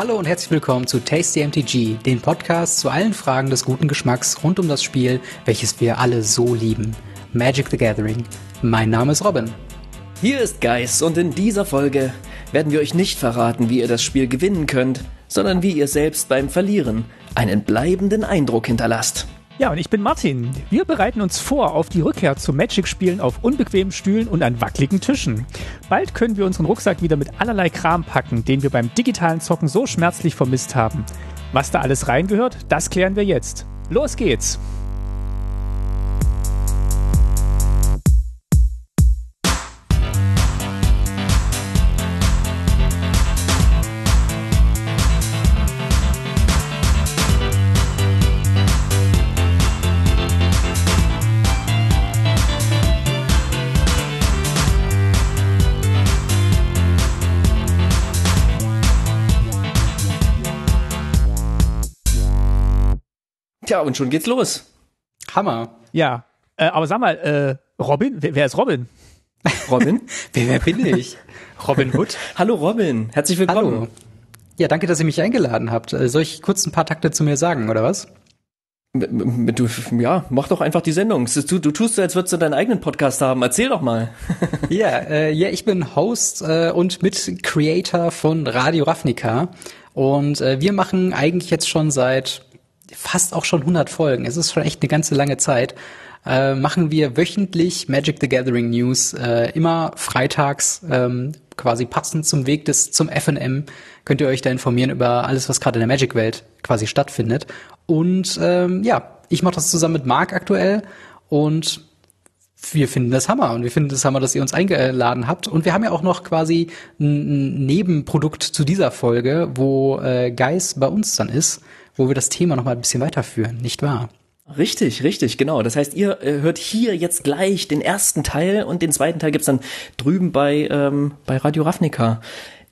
Hallo und herzlich willkommen zu Tasty MTG, dem Podcast zu allen Fragen des guten Geschmacks rund um das Spiel, welches wir alle so lieben. Magic the Gathering. Mein Name ist Robin. Hier ist Geis und in dieser Folge werden wir euch nicht verraten, wie ihr das Spiel gewinnen könnt, sondern wie ihr selbst beim Verlieren einen bleibenden Eindruck hinterlasst. Ja, und ich bin Martin. Wir bereiten uns vor auf die Rückkehr zu Magic-Spielen auf unbequemen Stühlen und an wackeligen Tischen. Bald können wir unseren Rucksack wieder mit allerlei Kram packen, den wir beim digitalen Zocken so schmerzlich vermisst haben. Was da alles reingehört, das klären wir jetzt. Los geht's! Tja, und schon geht's los. Hammer. Ja, äh, aber sag mal, äh, Robin, wer, wer ist Robin? Robin? wer, wer bin ich? Robin Hood? Hallo Robin, herzlich willkommen. Hallo. Ja, danke, dass ihr mich eingeladen habt. Äh, Soll ich kurz ein paar Takte zu mir sagen, oder was? Du, ja, mach doch einfach die Sendung. Du, du tust so, als würdest du deinen eigenen Podcast haben. Erzähl doch mal. Ja, äh, ja, ich bin Host äh, und Mit-Creator von Radio Ravnica. Und äh, wir machen eigentlich jetzt schon seit fast auch schon 100 Folgen. Es ist schon echt eine ganze lange Zeit. Äh, machen wir wöchentlich Magic the Gathering News, äh, immer freitags, ähm, quasi passend zum Weg des zum FNM. Könnt ihr euch da informieren über alles, was gerade in der Magic-Welt quasi stattfindet. Und ähm, ja, ich mache das zusammen mit Marc aktuell und wir finden das Hammer und wir finden das Hammer, dass ihr uns eingeladen habt. Und wir haben ja auch noch quasi ein, Nebenprodukt zu dieser Folge, wo äh, Geis bei uns dann ist, wo wir das Thema noch mal ein bisschen weiterführen, nicht wahr? Richtig, richtig, genau. Das heißt, ihr äh, hört hier jetzt gleich den ersten Teil und den zweiten Teil gibt's dann drüben bei, ähm, bei Radio Ravnica.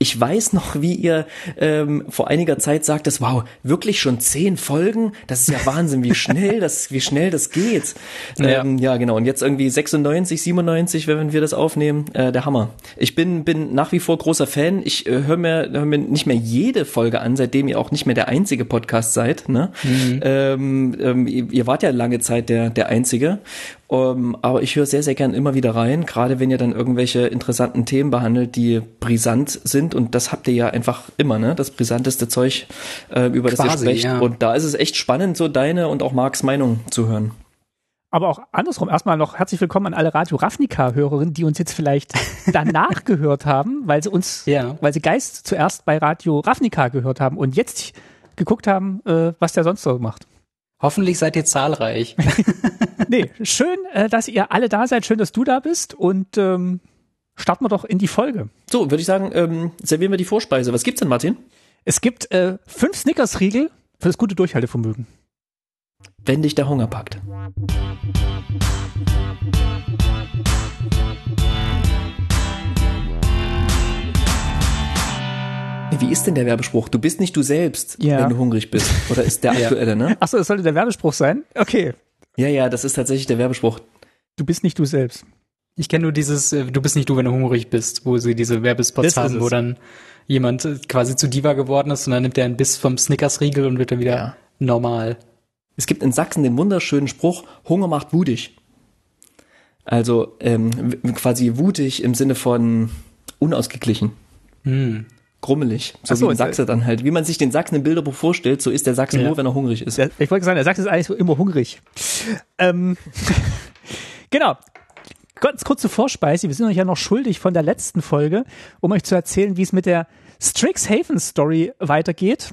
Ich weiß noch, wie ihr ähm, vor einiger Zeit sagtest, wow, wirklich schon zehn Folgen? Das ist ja Wahnsinn, wie schnell das, wie schnell das geht. Ja. Ähm, ja, genau. Und jetzt irgendwie 96, 97, wenn wir das aufnehmen, äh, der Hammer. Ich bin, bin nach wie vor großer Fan. Ich äh, höre mir, hör mir nicht mehr jede Folge an, seitdem ihr auch nicht mehr der einzige Podcast seid. Ne? Ähm, ähm, ihr, ihr wart ja lange Zeit der, der einzige. Um, aber ich höre sehr, sehr gern immer wieder rein, gerade wenn ihr dann irgendwelche interessanten Themen behandelt, die brisant sind. Und das habt ihr ja einfach immer, ne? Das brisanteste Zeug, äh, über das ihr Quasi, sprecht. ja. Und da ist es echt spannend, so deine und auch Marks Meinung zu hören. Aber auch andersrum, erstmal noch herzlich willkommen an alle Radio Ravnica-Hörerinnen, die uns jetzt vielleicht danach gehört haben, weil sie uns, Ja. weil sie Geist zuerst bei Radio Ravnica gehört haben und jetzt geguckt haben, äh, was der sonst so macht. Hoffentlich seid ihr zahlreich. Nee, schön, äh, dass ihr alle da seid, schön, dass du da bist und ähm, starten wir doch in die Folge. So, würde ich sagen, ähm, servieren wir die Vorspeise. Was gibt's denn, Martin? Es gibt äh, fünf Snickers-Riegel für das gute Durchhaltevermögen. Wenn dich der Hunger packt. Wie ist denn der Werbespruch? Du bist nicht du selbst, Ja. wenn du hungrig bist. Oder ist der aktuelle, ne? Achso, das sollte der Werbespruch sein? Okay, Ja, ja, das ist tatsächlich der Werbespruch. du bist nicht du selbst. Ich kenne nur dieses, äh, du bist nicht du, wenn du hungrig bist, wo sie diese Werbespots Das haben, wo dann jemand äh, quasi zu Diva geworden ist und dann nimmt er einen Biss vom Snickers-Riegel und wird dann wieder Ja. normal. Es gibt in Sachsen den wunderschönen Spruch, Hunger macht wutig. Also ähm, quasi wutig im Sinne von unausgeglichen. Hm. Grummelig. So so, wie ein und- Sachse dann halt. Wie man sich den Sachsen im Bilderbuch vorstellt, so ist der Sachse Ja. nur, wenn er hungrig ist. Der, ich wollte sagen, der sagt es eigentlich so immer hungrig. Ähm, genau. Ganz kurze Vorspeise. Wir sind euch ja noch schuldig von der letzten Folge, um euch zu erzählen, wie es mit der Strixhaven Story weitergeht.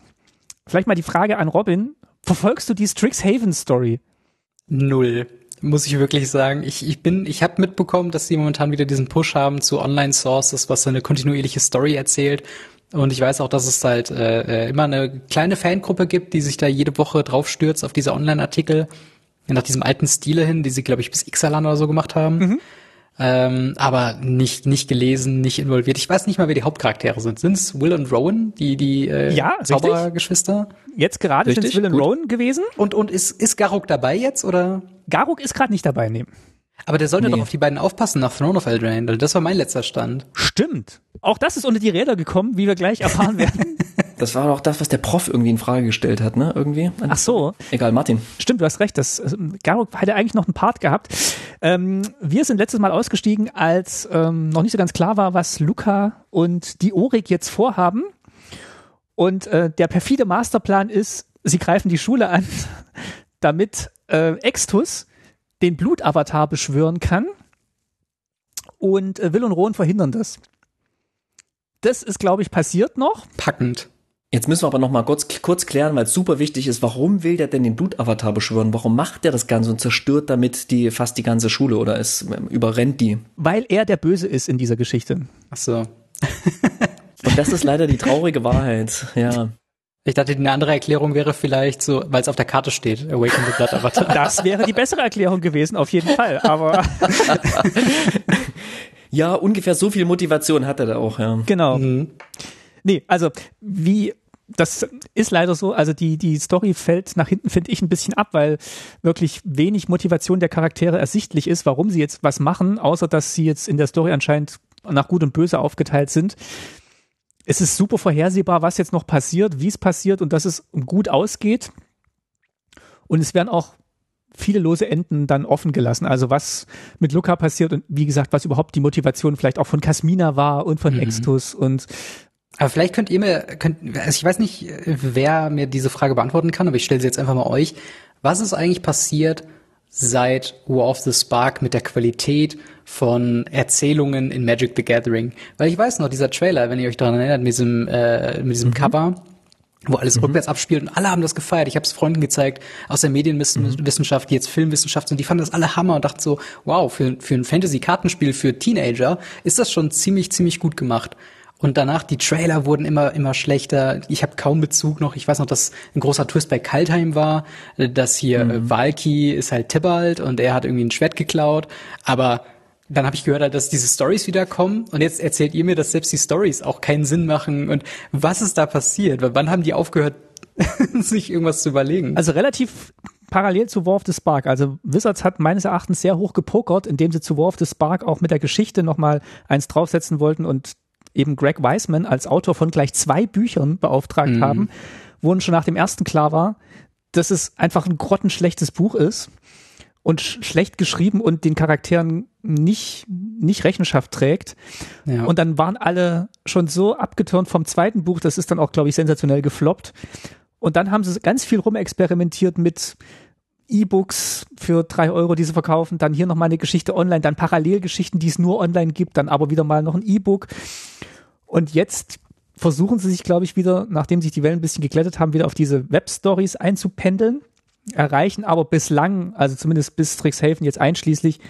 Vielleicht mal die Frage an Robin. Verfolgst du die Strixhaven Story? Null. Muss ich wirklich sagen. Ich, ich bin, ich habe mitbekommen, dass sie momentan wieder diesen Push haben zu Online-Sources, was so eine kontinuierliche Story erzählt. Und ich weiß auch, dass es halt äh, äh, immer eine kleine Fangruppe gibt, die sich da jede Woche drauf stürzt auf diese Online-Artikel. Nach diesem alten Stile hin, die sie, glaube ich, bis Ixalan oder so gemacht haben. Ähm, aber nicht, nicht gelesen, nicht involviert. Ich weiß nicht mal, wer die Hauptcharaktere sind. Sind es Will und Rowan, die, die äh, Ja, richtig. Zauberergeschwister? Jetzt gerade sind Will und. Rowan gewesen. Und, und ist, ist Garuk dabei jetzt oder? Garuk ist gerade nicht dabei, nee. Aber der sollte nee. doch auf die beiden aufpassen nach Throne of Eldraine. Das war mein letzter Stand. Stimmt. Auch das ist unter die Räder gekommen, wie wir gleich erfahren werden. Das war doch das, was der Prof irgendwie in Frage gestellt hat, ne? Irgendwie. Ach so. Egal, Martin. Stimmt, du hast recht. Das ähm, Garo hätte eigentlich noch einen Part gehabt. Ähm, wir sind letztes Mal ausgestiegen, als ähm, noch nicht so ganz klar war, was Luca und die Orik jetzt vorhaben. Und äh, der perfide Masterplan ist, sie greifen die Schule an, damit äh, Extus den Blutavatar beschwören kann. Und äh, Will und Rohn verhindern das. Das ist, glaube ich, passiert noch. Packend. Jetzt müssen wir aber noch mal kurz, kurz klären, weil es super wichtig ist, warum will der denn den Blutavatar beschwören? Warum macht der das Ganze und zerstört damit die fast die ganze Schule oder es ähm, überrennt die? Weil er der Böse ist in dieser Geschichte. Ach so. und das ist leider die traurige Wahrheit, ja. Ich dachte, eine andere Erklärung wäre vielleicht so, weil es auf der Karte steht, Awaken the Blood Avatar. Das wäre die bessere Erklärung gewesen, auf jeden Fall, aber. ja, ungefähr so viel Motivation hat er da auch, ja. Genau. Mhm. Nee, also, wie, das ist leider so. Also die, die Story fällt nach hinten, finde ich, ein bisschen ab, weil wirklich wenig Motivation der Charaktere ersichtlich ist, warum sie jetzt was machen, außer dass sie jetzt in der Story anscheinend nach Gut und Böse aufgeteilt sind es ist super vorhersehbar, was jetzt noch passiert, wie es passiert und dass es gut ausgeht. Und es werden auch viele lose Enden dann offen gelassen. Also was mit Luca passiert und wie gesagt, was überhaupt die Motivation vielleicht auch von Casmina war und von mhm. Extus und aber vielleicht könnt ihr mir, könnt, also ich weiß nicht, wer mir diese Frage beantworten kann, aber ich stelle sie jetzt einfach mal euch. Was ist eigentlich passiert seit War of the Spark mit der Qualität von Erzählungen in Magic the Gathering. Weil ich weiß noch, dieser Trailer, wenn ihr euch daran erinnert, mit diesem, äh, mit diesem mhm. Cover, wo alles mhm. rückwärts abspielt und alle haben das gefeiert. Ich habe es Freunden gezeigt aus der Medienwissenschaft, die jetzt Filmwissenschaft sind, die fanden das alle Hammer und dachten so, wow, für, für ein Fantasy-Kartenspiel für Teenager ist das schon ziemlich, ziemlich gut gemacht. Und danach, die Trailer wurden immer, immer schlechter. Ich habe kaum Bezug noch. Ich weiß noch, dass ein großer Twist bei Kaltheim war, dass hier mhm. äh, Valky ist halt Tibalt und er hat irgendwie ein Schwert geklaut. Aber dann habe ich gehört, dass diese Stories wiederkommen und jetzt erzählt ihr mir, dass selbst die Stories auch keinen Sinn machen und was ist da passiert? Wann haben die aufgehört, sich irgendwas zu überlegen? Also relativ parallel zu War of the Spark. Also Wizards hat meines Erachtens sehr hoch gepokert, indem sie zu War of the Spark auch mit der Geschichte nochmal eins draufsetzen wollten und eben Greg Weisman als Autor von gleich zwei Büchern beauftragt mhm. haben, wo schon nach dem ersten klar war, dass es einfach ein grottenschlechtes Buch ist und sch schlecht geschrieben und den Charakteren nicht, nicht Rechenschaft trägt. Ja. Und dann waren alle schon so abgetürnt vom zweiten Buch, das ist dann auch, glaube ich, sensationell gefloppt. Und dann haben sie ganz viel rumexperimentiert mit E-Books für drei Euro, die sie verkaufen, dann hier nochmal eine Geschichte online, dann Parallelgeschichten, die es nur online gibt, dann aber wieder mal noch ein E-Book. Und jetzt versuchen sie sich, glaube ich, wieder, nachdem sich die Wellen ein bisschen geglättet haben, wieder auf diese Web-Stories einzupendeln erreichen aber bislang, also zumindest bis Strixhaven jetzt einschließlich,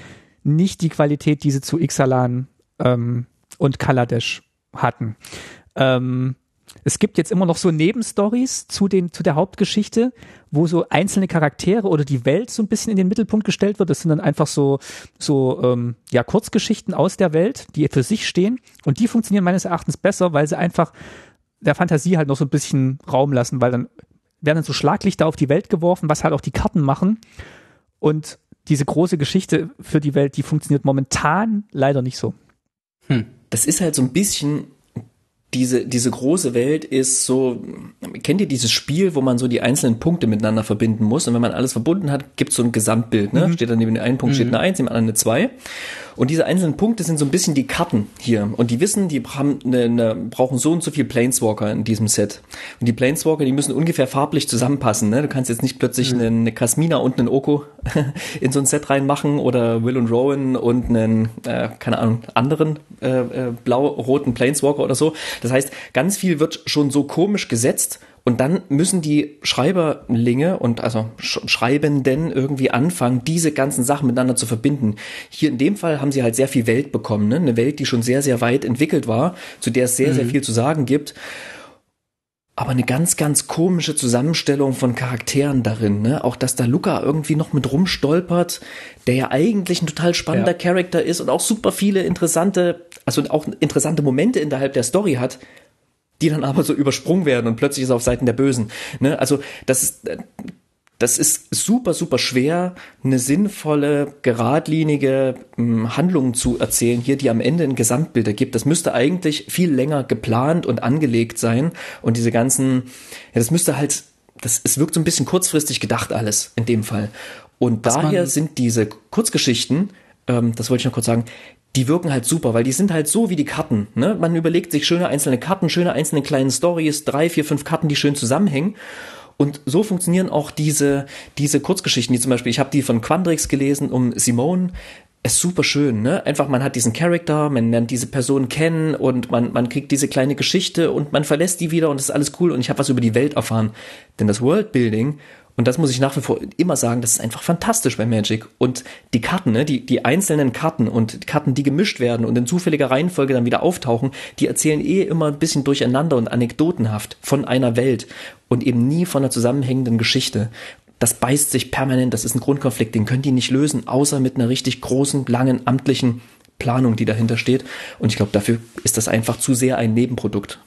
nicht die Qualität, die sie zu Ixalan ähm, und Kaladesh hatten. Ähm, es gibt jetzt immer noch so Nebenstories zu zu der Hauptgeschichte, wo so einzelne Charaktere oder die Welt so ein bisschen in den Mittelpunkt gestellt wird. Das sind dann einfach so so ähm, ja Kurzgeschichten aus der Welt, die für sich stehen und die funktionieren meines Erachtens besser, weil sie einfach der Fantasie halt noch so ein bisschen Raum lassen, weil dann werden dann so Schlaglichter auf die Welt geworfen, was halt auch die Karten machen. Und diese große Geschichte für die Welt, die funktioniert momentan leider nicht so. Hm. Das ist halt so ein bisschen diese, diese große Welt ist so, kennt ihr dieses Spiel, wo man so die einzelnen Punkte miteinander verbinden muss? Und wenn man alles verbunden hat, gibt es so ein Gesamtbild. Ne? Mhm. Steht dann neben dem einen Punkt mhm. steht eine Eins, neben dem anderen eine Zwei. Und diese einzelnen Punkte sind so ein bisschen die Karten hier. Und die wissen, die haben eine, eine, brauchen so und so viel Planeswalker in diesem Set. Und die Planeswalker, die müssen ungefähr farblich zusammenpassen. Ne? Du kannst jetzt nicht plötzlich mhm. eine, Kasmina und einen Oko in so ein Set reinmachen oder Will und Rowan und einen, äh, keine Ahnung, anderen äh, äh, blau-roten Planeswalker oder so. Das heißt, ganz viel wird schon so komisch gesetzt und dann müssen die Schreiberlinge und also Schreibenden irgendwie anfangen, diese ganzen Sachen miteinander zu verbinden. Hier in dem Fall haben sie halt sehr viel Welt bekommen, ne? eine Welt, die schon sehr, sehr weit entwickelt war, zu der es sehr, mhm. sehr viel zu sagen gibt. Aber eine ganz, ganz komische Zusammenstellung von Charakteren darin, ne? Auch, dass da Luca irgendwie noch mit rumstolpert, der ja eigentlich ein total spannender ja. Charakter ist und auch super viele interessante, also auch interessante Momente innerhalb der Story hat, die dann aber so übersprungen werden und plötzlich ist er auf Seiten der Bösen. Ne? Also das ist, das ist super, super schwer, eine sinnvolle, geradlinige ähm, Handlung zu erzählen, hier, die am Ende ein Gesamtbild ergibt. Das müsste eigentlich viel länger geplant und angelegt sein. Und diese ganzen, ja, das müsste halt, das, es wirkt so ein bisschen kurzfristig gedacht alles in dem Fall. Und Was daher sind diese Kurzgeschichten, ähm, das wollte ich noch kurz sagen, die wirken halt super, weil die sind halt so wie die Karten. Ne? Man überlegt sich schöne einzelne Karten, schöne einzelne kleine Stories, drei, vier, fünf Karten, die schön zusammenhängen. Und so funktionieren auch diese, diese Kurzgeschichten, die zum Beispiel, ich habe die von Quandrix gelesen um Simone, ist super schön, ne? Einfach, man hat diesen Charakter, man lernt diese Person kennen und man, man kriegt diese kleine Geschichte und man verlässt die wieder und es ist alles cool und ich habe was über die Welt erfahren. Denn das Worldbuilding und das muss ich nach wie vor immer sagen, das ist einfach fantastisch bei Magic. Und die Karten, ne, die, die einzelnen Karten und Karten, die gemischt werden und in zufälliger Reihenfolge dann wieder auftauchen, die erzählen eh immer ein bisschen durcheinander und anekdotenhaft von einer Welt und eben nie von einer zusammenhängenden Geschichte. Das beißt sich permanent, das ist ein Grundkonflikt, den können die nicht lösen, außer mit einer richtig großen, langen, amtlichen Planung, die dahinter steht. Und ich glaube, dafür ist das einfach zu sehr ein Nebenprodukt.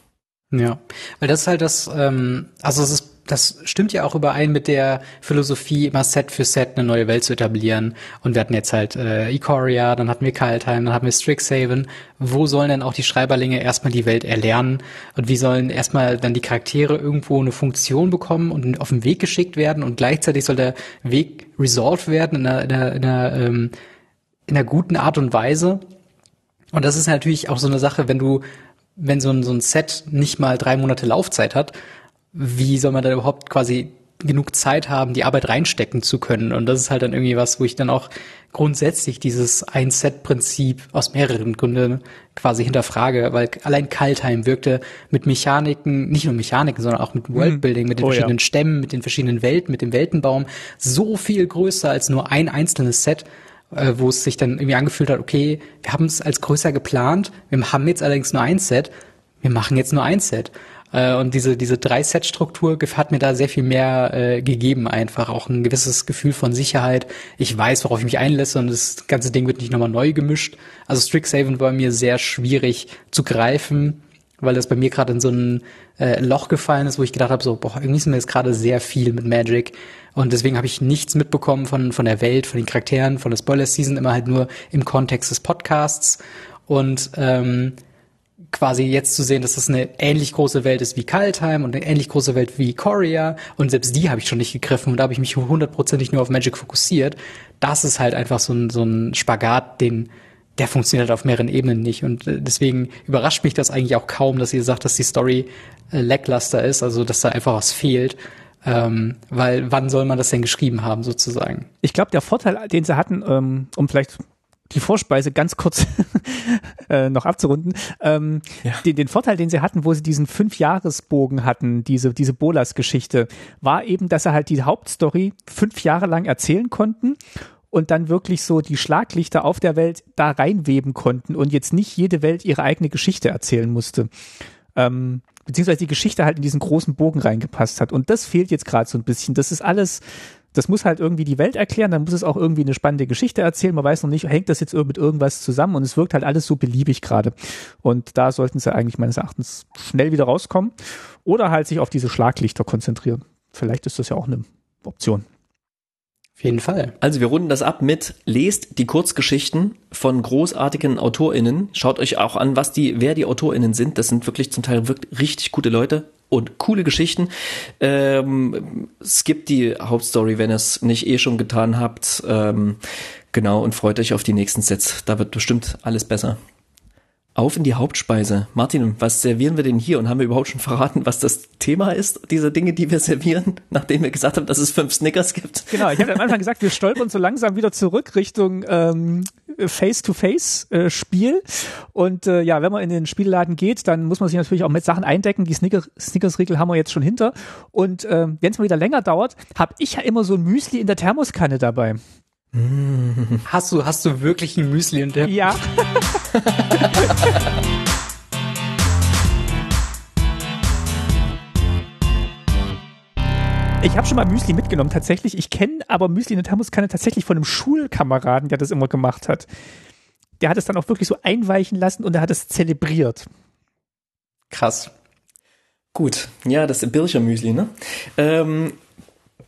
Ja, weil das ist halt das, ähm, also es ist das stimmt ja auch überein mit der Philosophie, immer Set für Set eine neue Welt zu etablieren. Und wir hatten jetzt halt äh, Ikoria, dann hatten wir Kaltheim, dann hatten wir Strixhaven. Wo sollen denn auch die Schreiberlinge erstmal die Welt erlernen? Und wie sollen erstmal dann die Charaktere irgendwo eine Funktion bekommen und auf den Weg geschickt werden? Und gleichzeitig soll der Weg resolved werden in einer, in einer, in einer, ähm, in einer guten Art und Weise. Und das ist natürlich auch so eine Sache, wenn du, wenn so ein, so ein Set nicht mal drei Monate Laufzeit hat, wie soll man da überhaupt quasi genug Zeit haben, die Arbeit reinstecken zu können. Und das ist halt dann irgendwie was, wo ich dann auch grundsätzlich dieses Ein-Set-Prinzip aus mehreren Gründen quasi hinterfrage, weil allein Kaltheim wirkte mit Mechaniken, nicht nur Mechaniken, sondern auch mit mhm. Worldbuilding, mit den oh, verschiedenen ja. Stämmen, mit den verschiedenen Welten, mit dem Weltenbaum so viel größer als nur ein einzelnes Set, äh, wo es sich dann irgendwie angefühlt hat, okay, wir haben es als größer geplant, wir haben jetzt allerdings nur ein Set, wir machen jetzt nur ein Set. Äh, und diese, diese Drei-Set-Struktur hat mir da sehr viel mehr äh, gegeben, einfach auch ein gewisses Gefühl von Sicherheit. Ich weiß, worauf ich mich einlasse und das ganze Ding wird nicht nochmal neu gemischt. Also Strixhaven war mir sehr schwierig zu greifen, weil das bei mir gerade in so ein äh, Loch gefallen ist, wo ich gedacht habe, so, boah, irgendwie ist mir jetzt gerade sehr viel mit Magic. Und deswegen habe ich nichts mitbekommen von, von der Welt, von den Charakteren, von der Spoiler-Season, immer halt nur im Kontext des Podcasts. Und ähm, quasi jetzt zu sehen, dass das eine ähnlich große Welt ist wie Kaltheim und eine ähnlich große Welt wie Korea und selbst die habe ich schon nicht gegriffen und da habe ich mich hundertprozentig nur auf Magic fokussiert. Das ist halt einfach so ein, so ein Spagat, den der funktioniert auf mehreren Ebenen nicht und äh, deswegen überrascht mich das eigentlich auch kaum, dass ihr sagt, dass die Story äh, lackluster ist, also dass da einfach was fehlt. Ähm, weil wann soll man das denn geschrieben haben sozusagen? Ich glaube, der Vorteil, den sie hatten, ähm, um vielleicht die Vorspeise ganz kurz äh, noch abzurunden. Ähm, ja. den, den Vorteil, den sie hatten, wo sie diesen Fünf-Jahres-Bogen hatten, diese, diese Bolas-Geschichte, war eben, dass sie halt die Hauptstory fünf Jahre lang erzählen konnten und dann wirklich so die Schlaglichter auf der Welt da reinweben konnten und jetzt nicht jede Welt ihre eigene Geschichte erzählen musste. Ähm, beziehungsweise die Geschichte halt in diesen großen Bogen reingepasst hat. Und das fehlt jetzt gerade so ein bisschen. Das ist alles das muss halt irgendwie die Welt erklären, dann muss es auch irgendwie eine spannende Geschichte erzählen. Man weiß noch nicht, hängt das jetzt mit irgendwas zusammen und es wirkt halt alles so beliebig gerade. Und da sollten sie eigentlich meines Erachtens schnell wieder rauskommen oder halt sich auf diese Schlaglichter konzentrieren. Vielleicht ist das ja auch eine Option. Auf jeden Fall. Also wir runden das ab mit lest die Kurzgeschichten von großartigen AutorInnen. Schaut euch auch an, was die, wer die AutorInnen sind. Das sind wirklich zum Teil wirklich richtig gute Leute und coole Geschichten. Ähm, skippt die Hauptstory, wenn ihr es nicht eh schon getan habt. Ähm, genau, und freut euch auf die nächsten Sets. Da wird bestimmt alles besser auf in die Hauptspeise. Martin, was servieren wir denn hier? Und haben wir überhaupt schon verraten, was das Thema ist, diese Dinge, die wir servieren, nachdem wir gesagt haben, dass es fünf Snickers gibt? Genau, ich habe am Anfang gesagt, wir stolpern so langsam wieder zurück Richtung ähm, Face-to-Face-Spiel. Und äh, ja, wenn man in den Spielladen geht, dann muss man sich natürlich auch mit Sachen eindecken. Die Snickers-Riegel haben wir jetzt schon hinter. Und äh, wenn es mal wieder länger dauert, habe ich ja immer so ein Müsli in der Thermoskanne dabei. Hast du, hast du wirklich ein Müsli in der? Ja. Ich habe schon mal Müsli mitgenommen, tatsächlich. Ich kenne aber Müsli in der Thermoskanne tatsächlich von einem Schulkameraden, der das immer gemacht hat. Der hat es dann auch wirklich so einweichen lassen und er hat es zelebriert. Krass. Gut, ja, das Bircher Müsli, ne? Ähm,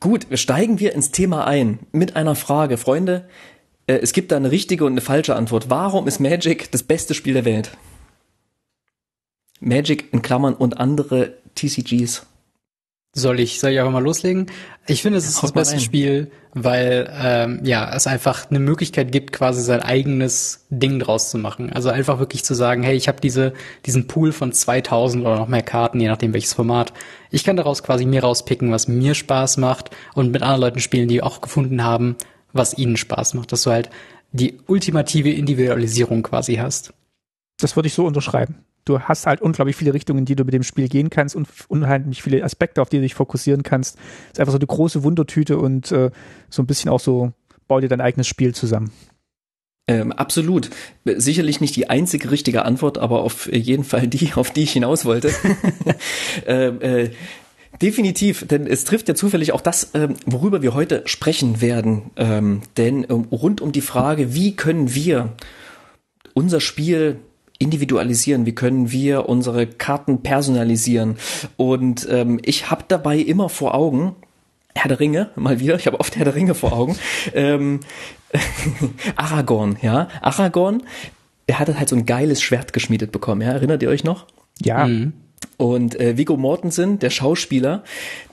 Gut, steigen wir ins Thema ein mit einer Frage. Freunde, äh, es gibt da eine richtige und eine falsche Antwort. Warum ist Magic das beste Spiel der Welt? Magic in Klammern und andere TCGs. Soll ich, soll ich einfach mal loslegen? Ich finde, es ist Haut das beste rein. Spiel, weil ähm, ja es einfach eine Möglichkeit gibt, quasi sein eigenes Ding draus zu machen. Also einfach wirklich zu sagen, hey, ich habe diese diesen Pool von 2000 oder noch mehr Karten, je nachdem welches Format. Ich kann daraus quasi mir rauspicken, was mir Spaß macht und mit anderen Leuten spielen, die auch gefunden haben, was ihnen Spaß macht. Dass du halt die ultimative Individualisierung quasi hast. Das würde ich so unterschreiben. Du hast halt unglaublich viele Richtungen, in die du mit dem Spiel gehen kannst und unheimlich viele Aspekte, auf die du dich fokussieren kannst. ist einfach so eine große Wundertüte und äh, so ein bisschen auch so, bau dir dein eigenes Spiel zusammen. Ähm, absolut. Sicherlich nicht die einzige richtige Antwort, aber auf jeden Fall die, auf die ich hinaus wollte. ähm, äh, definitiv, denn es trifft ja zufällig auch das, ähm, worüber wir heute sprechen werden. Ähm, denn ähm, rund um die Frage, wie können wir unser Spiel individualisieren, wie können wir unsere Karten personalisieren. Und ähm, ich habe dabei immer vor Augen, Herr der Ringe, mal wieder, ich habe oft Herr der Ringe vor Augen, ähm, Aragorn, ja, Aragorn, er hatte halt so ein geiles Schwert geschmiedet bekommen, ja, erinnert ihr euch noch? Ja, Und äh, Viggo Mortensen, der Schauspieler,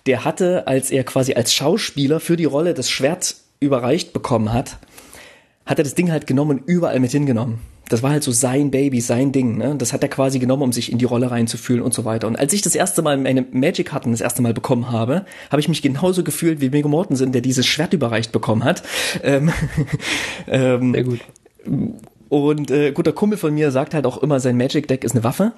der hatte, als er quasi als Schauspieler für die Rolle das Schwert überreicht bekommen hat, hat er das Ding halt genommen und überall mit hingenommen. Das war halt so sein Baby, sein Ding. Ne? Das hat er quasi genommen, um sich in die Rolle reinzufühlen und so weiter. Und als ich das erste Mal meine Magic-Karten das erste Mal bekommen habe, habe ich mich genauso gefühlt wie Viggo Mortensen, der dieses Schwert überreicht bekommen hat. Ähm, ähm, Sehr gut. und äh, guter Kumpel von mir sagt halt auch immer, sein Magic Deck ist eine Waffe.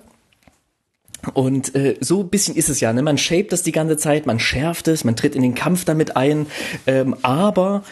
Und äh, so bisschen ist es ja, ne? Man shaped das die ganze Zeit, man schärft es, man tritt in den Kampf damit ein, ähm, aber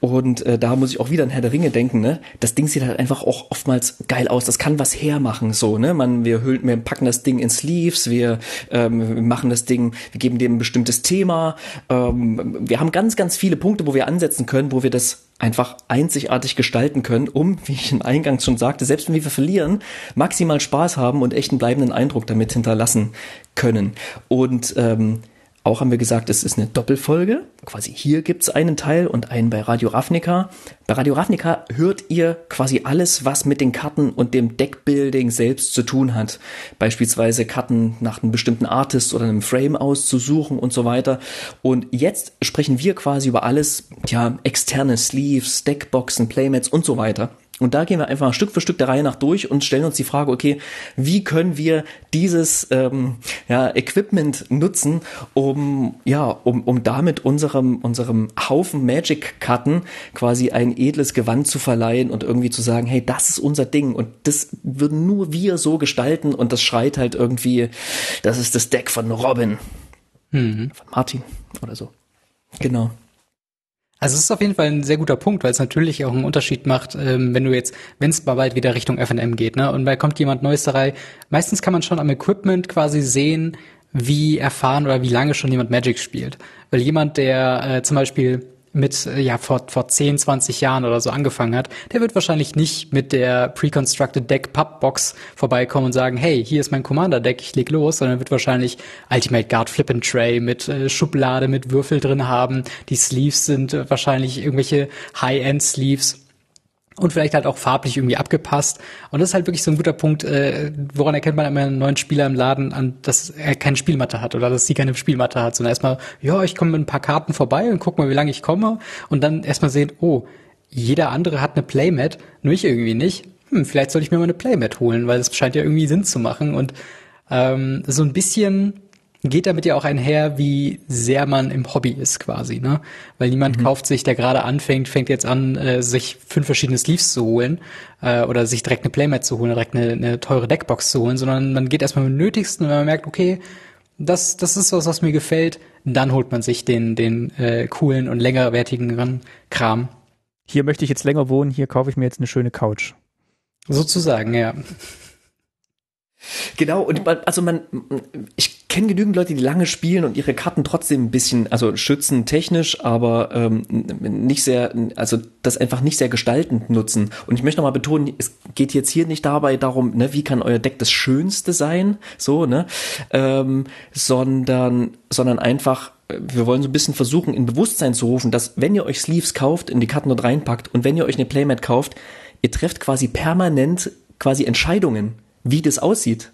und äh, da muss ich auch wieder an Herr der Ringe denken, ne? Das Ding sieht halt einfach auch oftmals geil aus. Das kann was hermachen, so, ne? Man, wir hüllen, wir packen das Ding in Sleeves, wir, ähm, machen das Ding, wir geben dem ein bestimmtes Thema. Ähm, wir haben ganz, ganz viele Punkte, wo wir ansetzen können, wo wir das einfach einzigartig gestalten können, um, wie ich im Eingang schon sagte, selbst wenn wir verlieren, maximal Spaß haben und echt einen bleibenden Eindruck damit hinterlassen können. Und ähm, auch haben wir gesagt, es ist eine Doppelfolge. Quasi hier gibt's einen Teil und einen bei Radio Ravnica. Bei Radio Ravnica hört ihr quasi alles, was mit den Karten und dem Deckbuilding selbst zu tun hat. Beispielsweise Karten nach einem bestimmten Artist oder einem Frame auszusuchen und so weiter. Und jetzt sprechen wir quasi über alles, ja, externe Sleeves, Deckboxen, Playmats und so weiter. Und da gehen wir einfach Stück für Stück der Reihe nach durch und stellen uns die Frage, okay, wie können wir dieses ähm, ja, Equipment nutzen, um ja, um, um damit unserem unserem Haufen Magic-Karten quasi ein edles Gewand zu verleihen und irgendwie zu sagen, hey, das ist unser Ding und das würden nur wir so gestalten und das schreit halt irgendwie, das ist das Deck von Robin, von Martin oder so. Genau. Also es ist auf jeden Fall ein sehr guter Punkt, weil es natürlich auch einen Unterschied macht, ähm, wenn du jetzt, wenn es mal bald wieder Richtung F&M geht, ne, und da kommt jemand Neues da rein. Meistens kann man schon am Equipment quasi sehen, wie erfahren oder wie lange schon jemand Magic spielt. Weil jemand, der äh, zum Beispiel mit, ja, vor, vor 10, 20 Jahren oder so angefangen hat, der wird wahrscheinlich nicht mit der Pre-Constructed Deck Pubbox vorbeikommen und sagen, hey, hier ist mein Commander Deck, ich leg los, sondern wird wahrscheinlich Ultimate Guard Flip and Tray mit äh, Schublade mit Würfel drin haben. Die Sleeves sind äh, wahrscheinlich irgendwelche High-End Sleeves und vielleicht halt auch farblich irgendwie abgepasst. Und das ist halt wirklich so ein guter Punkt, äh, woran erkennt man immer einen neuen Spieler im Laden an, dass er keine Spielmatte hat oder dass sie keine Spielmatte hat, sondern erstmal, ja, ich komme mit ein paar Karten vorbei und guck mal, wie lange ich komme und dann erstmal sehen, oh, jeder andere hat eine Playmat, nur ich irgendwie nicht. Hm, vielleicht sollte ich mir mal eine Playmat holen, weil das scheint ja irgendwie Sinn zu machen und ähm, so ein bisschen geht damit ja auch einher, wie sehr man im Hobby ist quasi, ne? Weil niemand kauft sich, der gerade anfängt, fängt jetzt an, äh, sich fünf verschiedene Sleeves zu holen äh, oder sich direkt eine Playmat zu holen, direkt eine, eine teure Deckbox zu holen, sondern man geht erstmal mit dem Nötigsten und wenn man merkt, okay, das, das ist was, was mir gefällt, dann holt man sich den, den äh, coolen und längerwertigen Kram. Hier möchte ich jetzt länger wohnen, hier kaufe ich mir jetzt eine schöne Couch. Sozusagen, ja. Genau, und man, also man, ich kenne genügend Leute, die lange spielen und ihre Karten trotzdem ein bisschen, also schützen technisch, aber ähm, nicht sehr, also das einfach nicht sehr gestaltend nutzen. Und ich möchte nochmal betonen, es geht jetzt hier nicht dabei darum, ne, wie kann euer Deck das Schönste sein, so, ne, ähm, sondern, sondern einfach, wir wollen so ein bisschen versuchen, in Bewusstsein zu rufen, dass wenn ihr euch Sleeves kauft, in die Karten dort reinpackt und wenn ihr euch eine Playmat kauft, ihr trefft quasi permanent quasi Entscheidungen, wie das aussieht.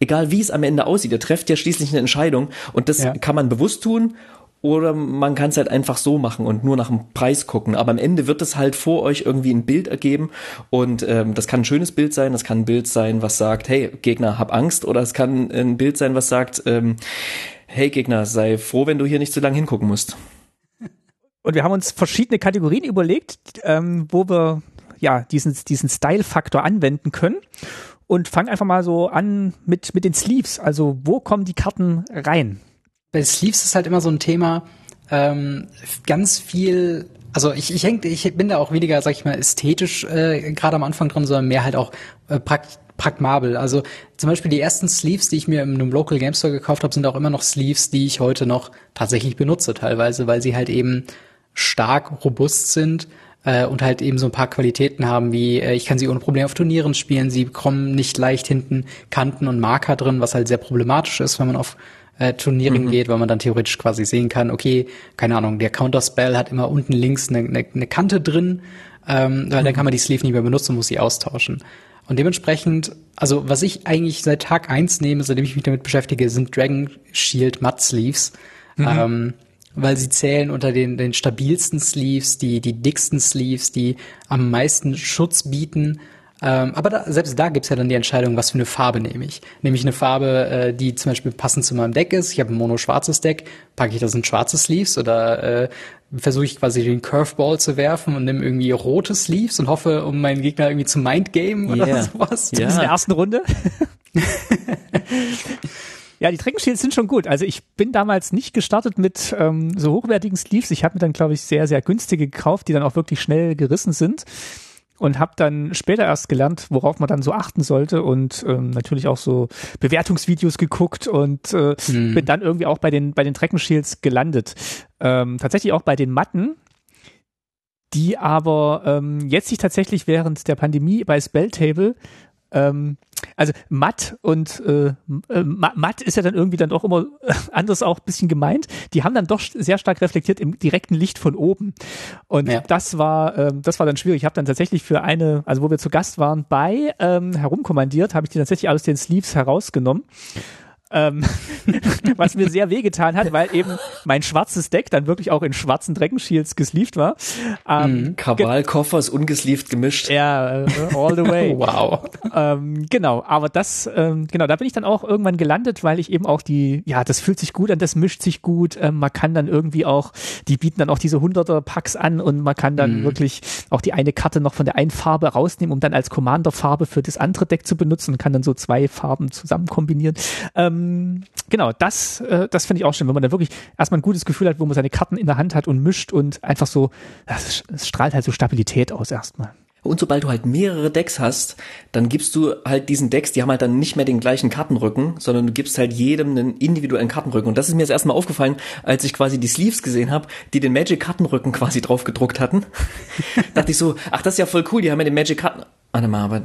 Egal wie es am Ende aussieht, ihr trefft ja schließlich eine Entscheidung und das ja. kann man bewusst tun oder man kann es halt einfach so machen und nur nach dem Preis gucken. Aber am Ende wird es halt vor euch irgendwie ein Bild ergeben und ähm, das kann ein schönes Bild sein, das kann ein Bild sein, was sagt, hey Gegner, hab Angst oder es kann ein Bild sein, was sagt, ähm, hey Gegner, sei froh, wenn du hier nicht zu lange hingucken musst. Und wir haben uns verschiedene Kategorien überlegt, ähm, wo wir ja diesen, diesen Style-Faktor anwenden können und fangen einfach mal so an mit, mit den Sleeves. Also wo kommen die Karten rein? bei Sleeves ist halt immer so ein Thema, ähm, ganz viel, also ich, ich, häng, ich bin da auch weniger, sag ich mal, ästhetisch äh, gerade am Anfang drin, sondern mehr halt auch äh, prakt, pragmabel. Also zum Beispiel die ersten Sleeves, die ich mir in einem Local Game Store gekauft habe, sind auch immer noch Sleeves, die ich heute noch tatsächlich benutze teilweise, weil sie halt eben stark robust sind äh, und halt eben so ein paar Qualitäten haben, wie äh, ich kann sie ohne Probleme auf Turnieren spielen, sie bekommen nicht leicht hinten Kanten und Marker drin, was halt sehr problematisch ist, wenn man auf äh, Turnieren mhm. geht, weil man dann theoretisch quasi sehen kann, okay, keine Ahnung, der Counterspell hat immer unten links eine, eine, eine Kante drin, ähm, weil mhm. dann kann man die Sleeve nicht mehr benutzen und muss sie austauschen. Und dementsprechend, also was ich eigentlich seit Tag eins nehme, seitdem ich mich damit beschäftige, sind Dragon Shield Mud Sleeves. Mhm. Ähm, weil sie zählen unter den, den stabilsten Sleeves, die, die dicksten Sleeves, die am meisten Schutz bieten ähm, aber da, selbst da gibt's ja dann die Entscheidung, was für eine Farbe nehme ich. Nehme ich eine Farbe, äh, die zum Beispiel passend zu meinem Deck ist. Ich habe ein mono-schwarzes Deck, packe ich das in schwarze Sleeves oder äh, versuche ich quasi den Curveball zu werfen und nehme irgendwie rote Sleeves und hoffe, um meinen Gegner irgendwie zu Mindgame oder yeah. sowas. Ja. In der ersten Runde. Ja, die Treckenshields sind schon gut. Also ich bin damals nicht gestartet mit ähm, so hochwertigen Sleeves. Ich habe mir dann, glaube ich, sehr, sehr günstige gekauft, die dann auch wirklich schnell gerissen sind und habe dann später erst gelernt, worauf man dann so achten sollte und ähm, natürlich auch so Bewertungsvideos geguckt und äh, hm. bin dann irgendwie auch bei den bei den Treckenshields gelandet. Ähm, tatsächlich auch bei den Matten, die aber ähm, jetzt sich tatsächlich während der Pandemie bei Spelltable ähm, also matt und äh, äh matt ist ja dann irgendwie dann doch immer anders auch ein bisschen gemeint. Die haben dann doch sehr stark reflektiert im direkten Licht von oben. Und ja. das war ähm, das war dann schwierig. Ich habe dann tatsächlich für eine, also wo wir zu Gast waren, bei ähm, herumkommandiert, habe ich die tatsächlich aus den Sleeves herausgenommen ähm, was mir sehr wehgetan hat, weil eben mein schwarzes Deck dann wirklich auch in schwarzen Dragon-Shields gesleeved war. Ähm, mhm. Kabalkoffer ist ungesleeved gemischt. Ja, äh, all the way. wow. Ähm, genau, aber das, ähm, genau, da bin ich dann auch irgendwann gelandet, weil ich eben auch die, ja, das fühlt sich gut an, das mischt sich gut. Ähm, man kann dann irgendwie auch, die bieten dann auch diese 100er-Packs an und man kann dann mhm. wirklich auch die eine Karte noch von der einen Farbe rausnehmen, um dann als Commander-Farbe für das andere Deck zu benutzen und kann dann so zwei Farben zusammen kombinieren. Ähm, ähm, genau, das, äh, das finde ich auch schön, wenn man da wirklich erstmal ein gutes Gefühl hat, wo man seine Karten in der Hand hat und mischt und einfach so, es strahlt halt so Stabilität aus erstmal. Und sobald du halt mehrere Decks hast, dann gibst du halt diesen Decks, die haben halt dann nicht mehr den gleichen Kartenrücken, sondern du gibst halt jedem einen individuellen Kartenrücken. Und das ist mir jetzt erstmal aufgefallen, als ich quasi die Sleeves gesehen habe, die den Magic Kartenrücken quasi drauf gedruckt hatten. dachte ich so, ach, das ist ja voll cool, die haben ja den Magic Karten. Warte mal, aber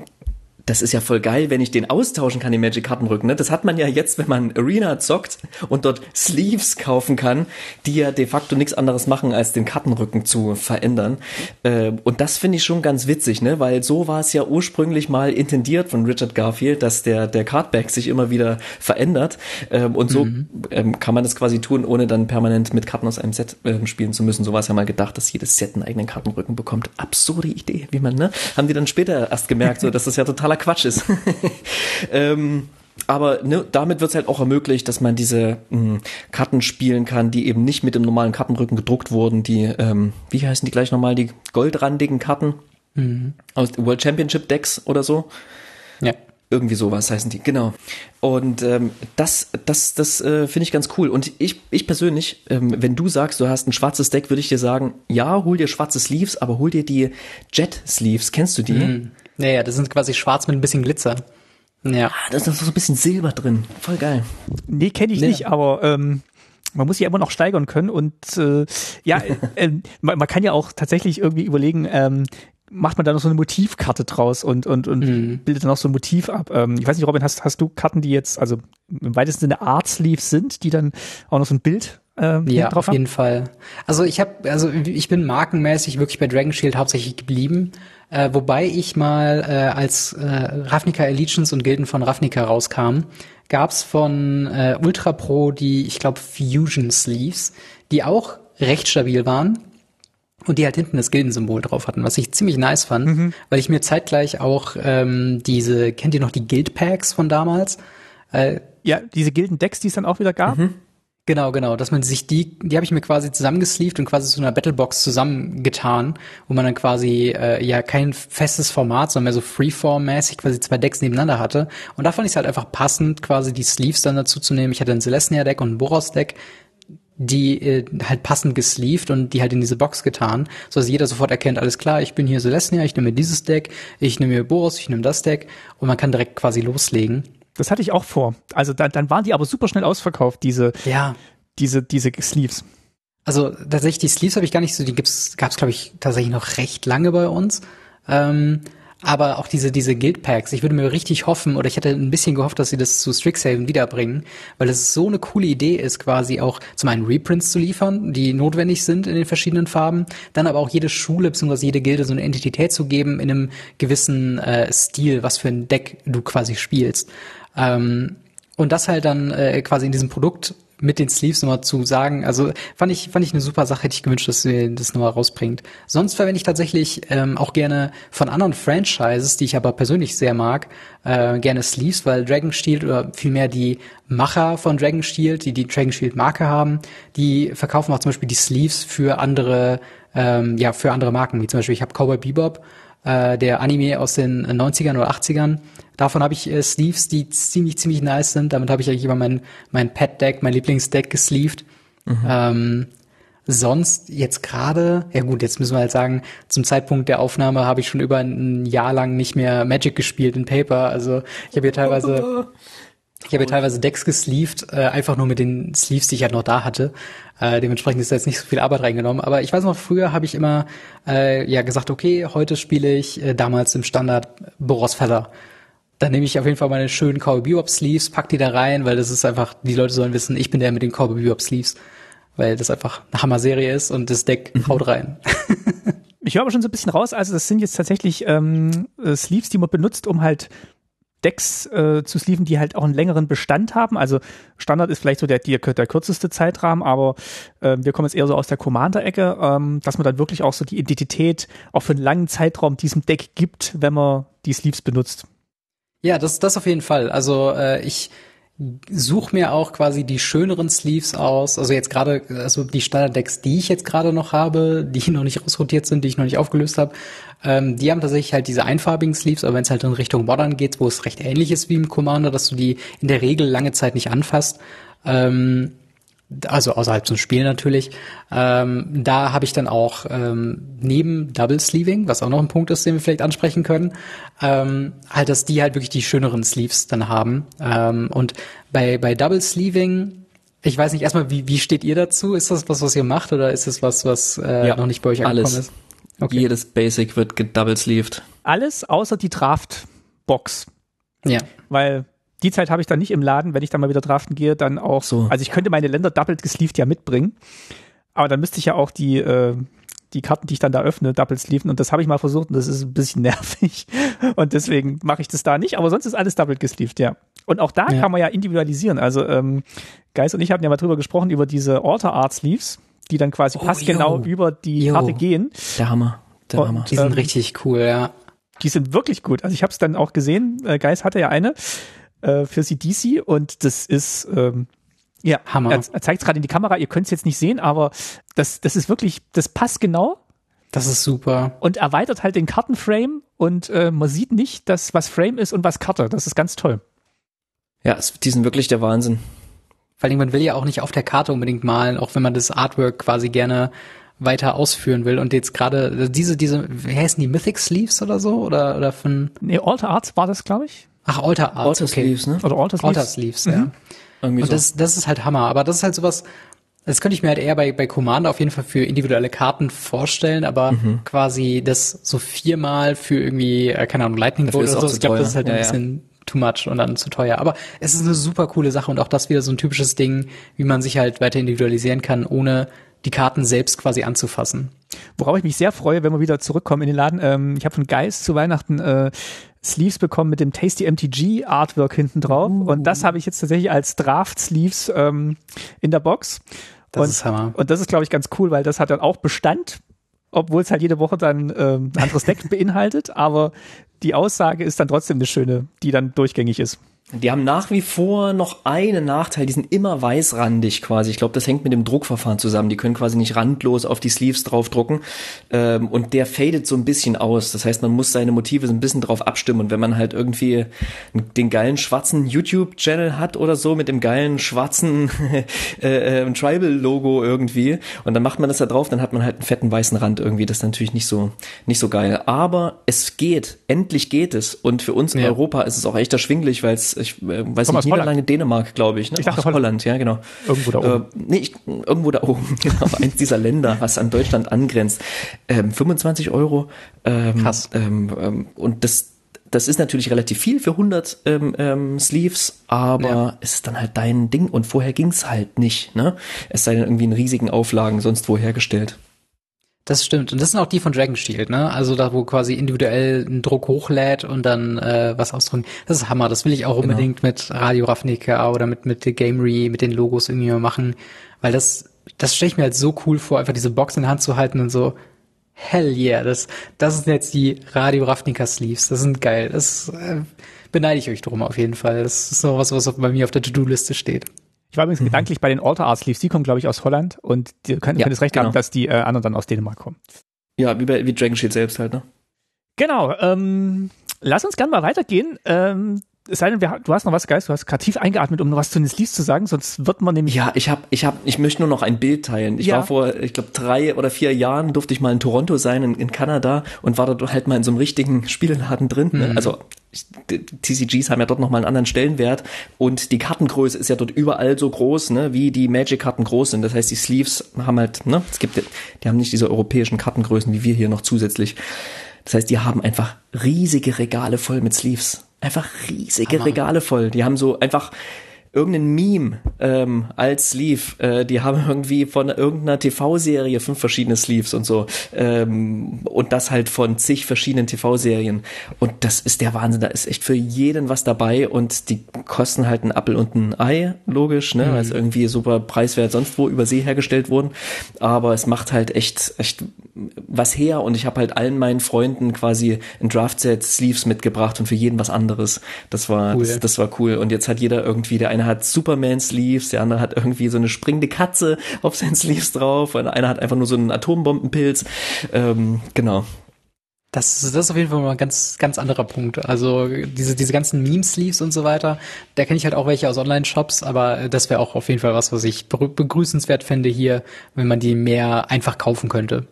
das ist ja voll geil, wenn ich den austauschen kann, den Magic Kartenrücken. Ne? Das hat man ja jetzt, wenn man Arena zockt und dort Sleeves kaufen kann, die ja de facto nichts anderes machen, als den Kartenrücken zu verändern. Äh, und das finde ich schon ganz witzig, ne? weil so war es ja ursprünglich mal intendiert von Richard Garfield, dass der, der Cardback sich immer wieder verändert. Ähm, und so mhm. ähm, kann man das quasi tun, ohne dann permanent mit Karten aus einem Set äh, spielen zu müssen. So war es ja mal gedacht, dass jedes Set einen eigenen Kartenrücken bekommt. Absurde Idee, wie man, ne? Haben die dann später erst gemerkt, so, dass das ja totaler Quatsch ist. ähm, aber ne, damit wird es halt auch ermöglicht, dass man diese mh, hm, Karten spielen kann, die eben nicht mit dem normalen Kartenrücken gedruckt wurden. Die, ähm, wie heißen die gleich nochmal, die goldrandigen Karten mhm. aus World Championship Decks oder so. Ja. Irgendwie sowas heißen die, genau. Und ähm, das, das, das äh, finde ich ganz cool. Und ich, ich persönlich, ähm, wenn du sagst, du hast ein schwarzes Deck, würde ich dir sagen, ja, hol dir schwarze Sleeves, aber hol dir die Jet Sleeves. Kennst du die? Mhm. Naja, das sind quasi schwarz mit ein bisschen Glitzer. Ja. Ah, da ist so ein bisschen Silber drin. Voll geil. Nee, kenne ich ja. nicht, aber ähm, man muss sich immer noch steigern können und äh, ja, äh, man, man, kann ja auch tatsächlich irgendwie überlegen, ähm, macht man da noch so eine Motivkarte draus und und und mhm. bildet dann auch so ein Motiv ab. Ähm, ich weiß nicht, Robin, hast hast du Karten, die jetzt also im weitesten Sinne Art Sleeves sind, die dann auch noch so ein Bild äh, Ja, auf jeden Fall. Also ich habe, also ich bin markenmäßig wirklich bei Dragon Shield hauptsächlich geblieben, äh, wobei ich mal äh, als äh, Ravnica Allegiance und Gilden von Ravnica rauskam, gab's von äh, Ultra Pro die, ich glaube, Fusion Sleeves, die auch recht stabil waren und die halt hinten das Gildensymbol drauf hatten, was ich ziemlich nice fand, weil ich mir zeitgleich auch ähm, diese, kennt ihr noch die Guild Packs von damals? Äh, Ja, diese Gilden-Decks, die es dann auch wieder gab. Genau, genau, dass man sich die, die habe ich mir quasi zusammengesleeved und quasi zu einer Battlebox zusammengetan, wo man dann quasi äh, ja kein festes Format, sondern mehr so Freeform-mäßig quasi zwei Decks nebeneinander hatte. Und da fand ich es halt einfach passend, quasi die Sleeves dann dazu zu nehmen. Ich hatte ein Celestia-Deck und ein Boros-Deck, die äh, halt passend gesleeved und die halt in diese Box getan, so dass jeder sofort erkennt, alles klar, ich bin hier Celestia, ich nehme dieses Deck, ich nehme mir Boros, ich nehme das Deck und man kann direkt quasi loslegen. Das hatte ich auch vor. Also da, dann waren die aber super schnell ausverkauft, diese, Ja, diese, diese Sleeves. Also tatsächlich, die Sleeves habe ich gar nicht so, die gibt's, gab's glaube ich tatsächlich noch recht lange bei uns. Ähm, aber auch diese, diese Guild Packs, ich würde mir richtig hoffen, oder ich hätte ein bisschen gehofft, dass sie das zu Strixhaven wiederbringen, weil es so eine coole Idee ist, quasi auch zum einen Reprints zu liefern, die notwendig sind in den verschiedenen Farben, dann aber auch jede Schule bzw. jede Gilde so eine Entität zu geben in einem gewissen äh, Stil, was für ein Deck du quasi spielst. Ähm, und das halt dann äh, quasi in diesem Produkt mit den Sleeves nochmal zu sagen, also fand ich, fand ich eine super Sache, hätte ich gewünscht, dass sie das nochmal rausbringt. Sonst verwende ich tatsächlich ähm, auch gerne von anderen Franchises, die ich aber persönlich sehr mag, äh, gerne Sleeves, weil Dragon Shield oder vielmehr die Macher von Dragon Shield, die die Dragon Shield Marke haben, die verkaufen auch zum Beispiel die Sleeves für andere, ähm, ja, für andere Marken, wie zum Beispiel ich habe Cowboy Bebop, äh, der Anime aus den 90ern oder 80ern. Davon habe ich äh, Sleeves, die ziemlich, ziemlich nice sind. Damit habe ich eigentlich immer mein, mein Pet-Deck, mein Lieblingsdeck gesleeved. Ähm, sonst jetzt gerade, ja gut, jetzt müssen wir halt sagen, zum Zeitpunkt der Aufnahme habe ich schon über ein Jahr lang nicht mehr Magic gespielt in Paper. Also ich habe hier teilweise ich habe ja teilweise Decks gesleeved, äh, einfach nur mit den Sleeves, die ich halt noch da hatte. Äh, dementsprechend ist da jetzt nicht so viel Arbeit reingenommen. Aber ich weiß noch, früher habe ich immer äh, ja gesagt, okay, heute spiele ich äh, damals im Standard Boros Feather. Dann nehme ich auf jeden Fall meine schönen Cowboy Bebop Sleeves, pack die da rein, weil das ist einfach, die Leute sollen wissen, ich bin der mit den Cowboy Bebop Sleeves. Weil das einfach eine Hammer-Serie ist und das Deck haut rein. Ich höre aber schon so ein bisschen raus, also das sind jetzt tatsächlich ähm, äh, Sleeves, die man benutzt, um halt Decks äh, zu sleeven, die halt auch einen längeren Bestand haben. Also Standard ist vielleicht so der, der, der kürzeste Zeitrahmen, aber äh, wir kommen jetzt eher so aus der Commander-Ecke, ähm, dass man dann wirklich auch so die Identität auch für einen langen Zeitraum diesem Deck gibt, wenn man die Sleeves benutzt. Ja, das, das auf jeden Fall. Also äh, ich suche mir auch quasi die schöneren Sleeves aus. Also jetzt gerade, also die Standard-Decks, die ich jetzt gerade noch habe, die noch nicht rausrotiert sind, die ich noch nicht aufgelöst habe, ähm, die haben tatsächlich halt diese einfarbigen Sleeves, aber wenn es halt in Richtung Modern geht, wo es recht ähnlich ist wie im Commander, dass du die in der Regel lange Zeit nicht anfasst, ähm, also außerhalb zum Spiel natürlich. Ähm, da habe ich dann auch ähm, neben Double Sleeving, was auch noch ein Punkt ist, den wir vielleicht ansprechen können, ähm, halt, dass die halt wirklich die schöneren Sleeves dann haben. Ähm, und bei bei Double Sleeving, ich weiß nicht erstmal, wie wie steht ihr dazu? Ist das was, was ihr macht, oder ist das was, was äh, Ja, noch nicht bei euch angekommen alles. ist? Okay. Jedes Basic wird gedouble-sleeved. Alles außer die Draft-Box. Ja. Weil die Zeit habe ich dann nicht im Laden, wenn ich dann mal wieder draften gehe, dann auch So. Also ich könnte meine Länder doppelt gesleeved ja mitbringen, aber dann müsste ich ja auch die, äh, die Karten, die ich dann da öffne, doppelt sleeven und das habe ich mal versucht und das ist ein bisschen nervig und deswegen mache ich das da nicht, aber sonst ist alles doppelt gesleeved, ja. Und auch da Ja. kann man ja individualisieren. Also ähm, Geist und ich hatten ja mal drüber gesprochen, über diese Alter Art Sleeves, die dann quasi Oh, passgenau yo. über die Yo. Karte gehen. Der Hammer. Der Und- Hammer. Die sind Ähm, richtig cool, ja. Die sind wirklich gut. Also ich habe es dann auch gesehen. Äh, Geist hatte ja eine äh, für CDC und das ist ähm, ja Hammer. Er, er zeigt es gerade in die Kamera. Ihr könnt es jetzt nicht sehen, aber das das ist wirklich das passt genau Das ist super. und erweitert halt den Kartenframe und äh, man sieht nicht, dass was Frame ist und was Karte. Das ist ganz toll. Ja, es- die sind wirklich der Wahnsinn. Vor allem, man will ja auch nicht auf der Karte unbedingt malen, auch wenn man das Artwork quasi gerne weiter ausführen will. Und jetzt gerade diese, diese, wie heißen die Mythic Sleeves oder so? Oder, oder von, Nee, Alter Arts war das, glaube ich. Ach, Alter Arts, Alter okay. Sleeves, ne? Oder Alter Sleeves. Alter Sleeves, ja. Irgendwie Und so. das, das ist halt Hammer. Aber das ist halt sowas, das könnte ich mir halt eher bei, bei Commander auf jeden Fall für individuelle Karten vorstellen, aber Mhm. quasi das so viermal für irgendwie, äh, keine Ahnung, Lightning Bolt ist oder so. Ich glaube, das ist halt Ja, ein ja. bisschen too much und dann zu teuer. Aber es ist eine super coole Sache und auch das wieder so ein typisches Ding, wie man sich halt weiter individualisieren kann, ohne die Karten selbst quasi anzufassen. Worauf ich mich sehr freue, wenn wir wieder zurückkommen in den Laden. Ähm, ich habe von Geist zu Weihnachten äh, Sleeves bekommen mit dem Tasty MTG Artwork hinten drauf. Uh. Und das habe ich jetzt tatsächlich als Draft Sleeves ähm, in der Box. Das und, ist Hammer. Und das ist, glaube ich, ganz cool, weil das hat dann auch Bestand, obwohl es halt jede Woche dann ähm, ein anderes Deck beinhaltet. Aber die Aussage ist dann trotzdem eine schöne, die dann durchgängig ist. Die haben nach wie vor noch einen Nachteil, die sind immer weißrandig quasi. Ich glaube, das hängt mit dem Druckverfahren zusammen. Die können quasi nicht randlos auf die Sleeves draufdrucken. Ähm, und der fadet so ein bisschen aus. Das heißt, man muss seine Motive so ein bisschen drauf abstimmen. Und wenn man halt irgendwie den geilen schwarzen YouTube-Channel hat oder so, mit dem geilen schwarzen äh, äh, Tribal-Logo irgendwie, und dann macht man das da drauf, dann hat man halt einen fetten weißen Rand irgendwie. Das ist natürlich nicht so, nicht so geil. Aber es geht. Endlich geht es. Und für uns in ja. Europa ist es auch echt erschwinglich, weil es ich äh, weiß Komm nicht, Niederlande, Dänemark, glaube ich. Ne? Ich dachte aus Holland. Holland, ja, genau. Irgendwo da oben. Äh, nee, ich, irgendwo da oben, genau. eins dieser Länder, was an Deutschland angrenzt. Ähm, 25 Euro. Ähm, Krass. Ähm, ähm, und das, das ist natürlich relativ viel für 100 ähm, ähm, Sleeves, aber ja. es ist dann halt dein Ding und vorher ging's halt nicht. Ne? Es sei denn irgendwie in riesigen Auflagen sonst wo hergestellt. Das stimmt. Und das sind auch die von Dragon Shield, ne? Also da, wo quasi individuell ein Druck hochlädt und dann äh, was ausdrücken. Das ist Hammer. Das will ich auch genau. unbedingt mit Radio Ravnica oder mit, mit Gamery, mit den Logos irgendwie mal machen. Weil das, das stelle ich mir halt so cool vor, einfach diese Box in der Hand zu halten und so, hell yeah, das, das sind jetzt die Radio Ravnica Sleeves. Das sind geil. Das äh, beneide ich euch drum auf jeden Fall. Das ist noch was, was bei mir auf der To-Do-Liste steht. Ich war übrigens mhm. gedanklich bei den Alter Art Sleeves, die kommen, glaube ich, aus Holland und die können, ja, Recht genau. haben, dass die äh, anderen dann aus Dänemark kommen. Ja, wie, bei, wie Dragon Shield selbst halt, ne? Genau, ähm, lass uns gerne mal weitergehen. Ähm, es sei denn, wir, du hast noch was, Geist, du hast gerade tief eingeatmet, um noch was zu den Sleeves zu sagen, sonst wird man nämlich. Ja, ich habe, ich habe, ich möchte nur noch ein Bild teilen. Ich ja. war vor, ich glaube, drei oder vier Jahren durfte ich mal in Toronto sein, in, in Kanada, und war dort halt mal in so einem richtigen Spielladen drin. Ne? Mhm. Also TCGs haben ja dort nochmal einen anderen Stellenwert und die Kartengröße ist ja dort überall so groß, ne, wie die Magic-Karten groß sind. Das heißt, die Sleeves haben halt, ne, es gibt, die haben nicht diese europäischen Kartengrößen wie wir hier noch zusätzlich. Das heißt, die haben einfach riesige Regale voll mit Sleeves. Einfach riesige Hammer. Regale voll. Die haben so einfach irgendein Meme ähm, als Sleeve. Äh, die haben irgendwie von irgendeiner TV-Serie fünf verschiedene Sleeves und so. Ähm, und das halt von zig verschiedenen TV-Serien. Und das ist der Wahnsinn. Da ist echt für jeden was dabei und die kosten halt einen Appel und ein Ei, logisch, ne? Mhm. Weil es irgendwie super preiswert sonst wo über See hergestellt wurden. Aber es macht halt echt, echt was her und ich habe halt allen meinen Freunden quasi ein Draft-Set Sleeves mitgebracht und für jeden was anderes. Das war, cool. das, das war cool. Und jetzt hat jeder irgendwie, der eine hat Superman-Sleeves, der andere hat irgendwie so eine springende Katze auf seinen Sleeves drauf, und einer hat einfach nur so einen Atombombenpilz. Ähm, genau. Das, das ist auf jeden Fall mal ein ganz, ganz anderer Punkt. Also diese, diese ganzen Meme-Sleeves und so weiter, da kenne ich halt auch welche aus Online-Shops, aber das wäre auch auf jeden Fall was, was ich begrüßenswert fände hier, wenn man die mehr einfach kaufen könnte.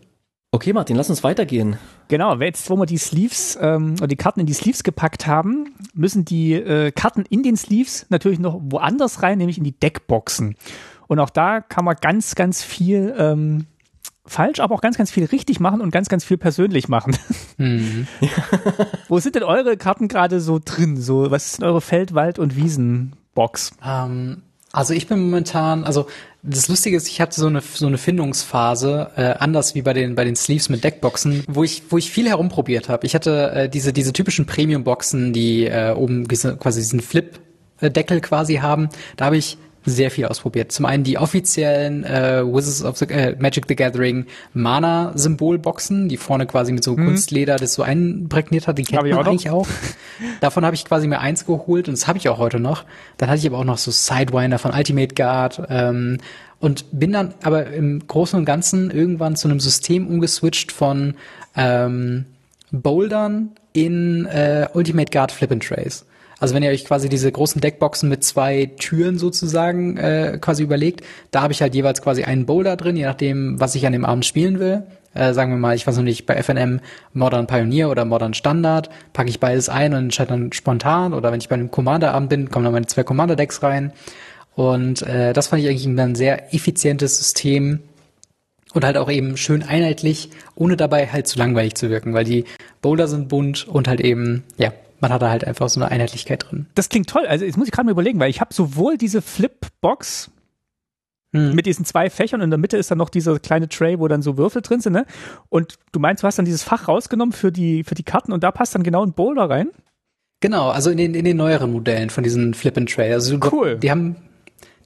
Okay, Martin, lass uns weitergehen. Genau, jetzt, wo wir die Sleeves ähm, oder die Karten in die Sleeves gepackt haben, müssen die äh, Karten in den Sleeves natürlich noch woanders rein, nämlich in die Deckboxen. Und auch da kann man ganz, ganz viel ähm, falsch, aber auch ganz, ganz viel richtig machen und ganz, ganz viel persönlich machen. Mhm. wo sind denn eure Karten gerade so drin? So, was ist denn eure Feld-, Wald- und Wiesenbox? Ähm, also ich bin momentan, also das Lustige ist, ich hatte so eine so eine Findungsphase, äh, anders wie bei den bei den Sleeves mit Deckboxen, wo ich wo ich viel herumprobiert habe. Ich hatte äh, diese diese typischen Premium Boxen, die äh, oben quasi diesen Flip Deckel quasi haben. Da habe ich sehr viel ausprobiert. Zum einen die offiziellen äh, Wizards of the äh, Magic the Gathering Mana Symbolboxen, die vorne quasi mit so mhm. Kunstleder das so einprägniert hat, die kennt man auch eigentlich auch. Davon habe ich quasi mir eins geholt und das habe ich auch heute noch. Dann hatte ich aber auch noch so Sidewinder von Ultimate Guard ähm, und bin dann aber im Großen und Ganzen irgendwann zu einem System umgeswitcht von ähm, Bouldern in äh, Ultimate Guard Flip and Trace. Also wenn ihr euch quasi diese großen Deckboxen mit zwei Türen sozusagen äh, quasi überlegt, da habe ich halt jeweils quasi einen Boulder drin, je nachdem, was ich an dem Abend spielen will. Äh, sagen wir mal, ich weiß noch nicht, bei FNM Modern Pioneer oder Modern Standard, packe ich beides ein und entscheide dann spontan. Oder wenn ich bei einem Commander-Abend bin, kommen dann meine zwei Commander-Decks rein. Und äh, das fand ich eigentlich ein sehr effizientes System, und halt auch eben schön einheitlich, ohne dabei halt zu langweilig zu wirken, weil die Boulder sind bunt und halt eben, ja, man hat da halt einfach so eine Einheitlichkeit drin. Das klingt toll. Also jetzt muss ich gerade mal überlegen, weil ich habe sowohl diese Flipbox hm. mit diesen zwei Fächern und in der Mitte ist dann noch dieser kleine Tray, wo dann so Würfel drin sind, ne? Und du meinst, du hast dann dieses Fach rausgenommen für die, für die Karten und da passt dann genau ein Boulder rein? Genau, also in den, in den neueren Modellen von diesen Flip and Tray. Also cool. Die haben,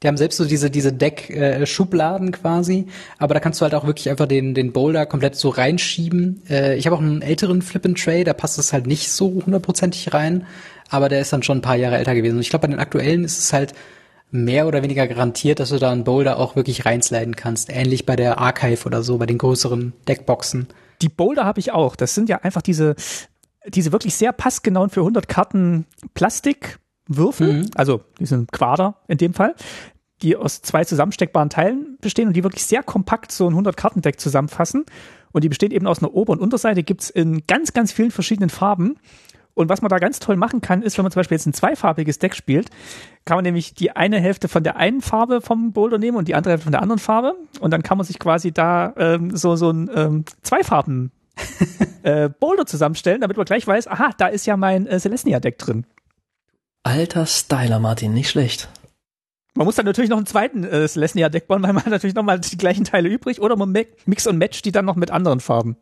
die haben selbst so diese, diese Deck-Schubladen äh, quasi, aber da kannst du halt auch wirklich einfach den, den Boulder komplett so reinschieben. Äh, ich habe auch einen älteren Flip and Tray, da passt es halt nicht so hundertprozentig rein, aber der ist dann schon ein paar Jahre älter gewesen. Und ich glaube, bei den aktuellen ist es halt mehr oder weniger garantiert, dass du da einen Boulder auch wirklich reinsliden kannst. Ähnlich bei der Archive oder so, bei den größeren Deckboxen. Die Boulder habe ich auch. Das sind ja einfach diese, diese wirklich sehr passgenauen für 100 Karten Plastikwürfel, mhm. also diesen Quader in dem Fall, die aus zwei zusammensteckbaren Teilen bestehen und die wirklich sehr kompakt so ein 100-Karten-Deck zusammenfassen. Und die besteht eben aus einer Ober- und Unterseite, gibt's in ganz, ganz vielen verschiedenen Farben. Und was man da ganz toll machen kann, ist, wenn man zum Beispiel jetzt ein zweifarbiges Deck spielt, kann man nämlich die eine Hälfte von der einen Farbe vom Boulder nehmen und die andere Hälfte von der anderen Farbe. Und dann kann man sich quasi da ähm, so, so ein ähm, Zweifarben äh, Boulder zusammenstellen, damit man gleich weiß, aha, da ist ja mein äh, Celestia-Deck drin. Alter Styler, Martin, nicht schlecht. Man muss dann natürlich noch einen zweiten äh, Celestia-Deck bauen, weil man hat natürlich nochmal die gleichen Teile übrig oder man mix und match die dann noch mit anderen Farben.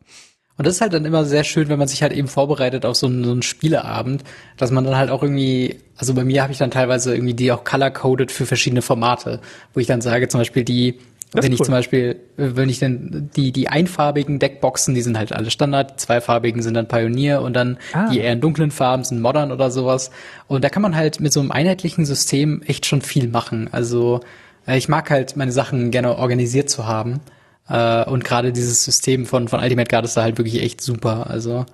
Und das ist halt dann immer sehr schön, wenn man sich halt eben vorbereitet auf so einen, so einen Spieleabend, dass man dann halt auch irgendwie, also bei mir habe ich dann teilweise irgendwie die auch color-coded für verschiedene Formate, wo ich dann sage, zum Beispiel die, das wenn ich cool. zum Beispiel, wenn ich denn die, die einfarbigen Deckboxen, die sind halt alle Standard, die zweifarbigen sind dann Pioneer und dann ah. die eher in dunklen Farben sind Modern oder sowas. Und da kann man halt mit so einem einheitlichen System echt schon viel machen. Also äh, ich mag halt meine Sachen gerne organisiert zu haben. Äh, und gerade dieses System von, von Ultimate Guard ist da halt wirklich echt super. Also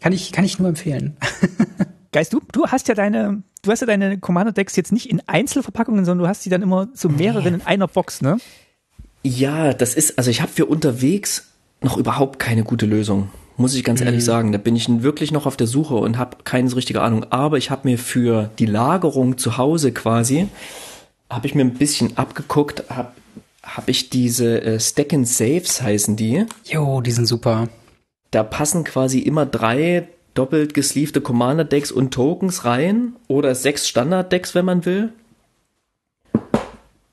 kann ich, kann ich nur empfehlen. Geist, du, du hast ja deine, du hast ja deine Commander-Decks jetzt nicht in Einzelverpackungen, sondern du hast die dann immer so mehreren in einer Box, ne? Ja, das ist, also ich habe für unterwegs noch überhaupt keine gute Lösung. Muss ich ganz mhm. ehrlich sagen. Da bin ich wirklich noch auf der Suche und habe keine so richtige Ahnung. Aber ich habe mir für die Lagerung zu Hause quasi, habe ich mir ein bisschen abgeguckt, habe habe ich diese äh, Stack and Saves heißen die. Jo, die sind super. Da passen quasi immer drei doppelt gesleevte Commander Decks und Tokens rein oder sechs Standard Decks, wenn man will.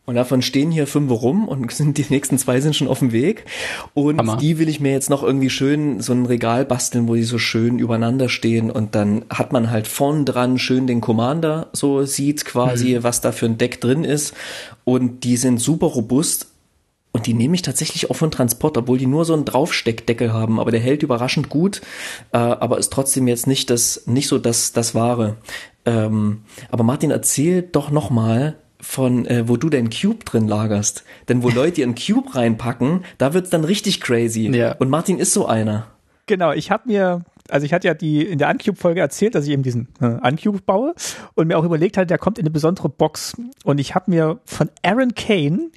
Und davon stehen hier fünf rum und sind die nächsten zwei sind schon auf dem Weg. Und Hammer. die will ich mir jetzt noch irgendwie schön so ein Regal basteln, wo die so schön übereinander stehen. Und dann hat man halt vorn dran schön den Commander, so sieht quasi, mhm. was da für ein Deck drin ist. Und die sind super robust. Und die nehme ich tatsächlich auch von Transport, obwohl die nur so einen Draufsteckdeckel haben, aber der hält überraschend gut, äh, aber ist trotzdem jetzt nicht das, nicht so das, das Wahre. Ähm, aber Martin, erzähl doch noch mal, von äh, wo du deinen Cube drin lagerst. Denn wo Leute ihren Cube reinpacken, da wird's dann richtig crazy. Ja. Und Martin ist so einer. Genau, ich habe mir, also ich hatte ja die in der Uncube-Folge erzählt, dass ich eben diesen äh, Uncube baue und mir auch überlegt hatte, der kommt in eine besondere Box. Und ich habe mir von Aaron Kane,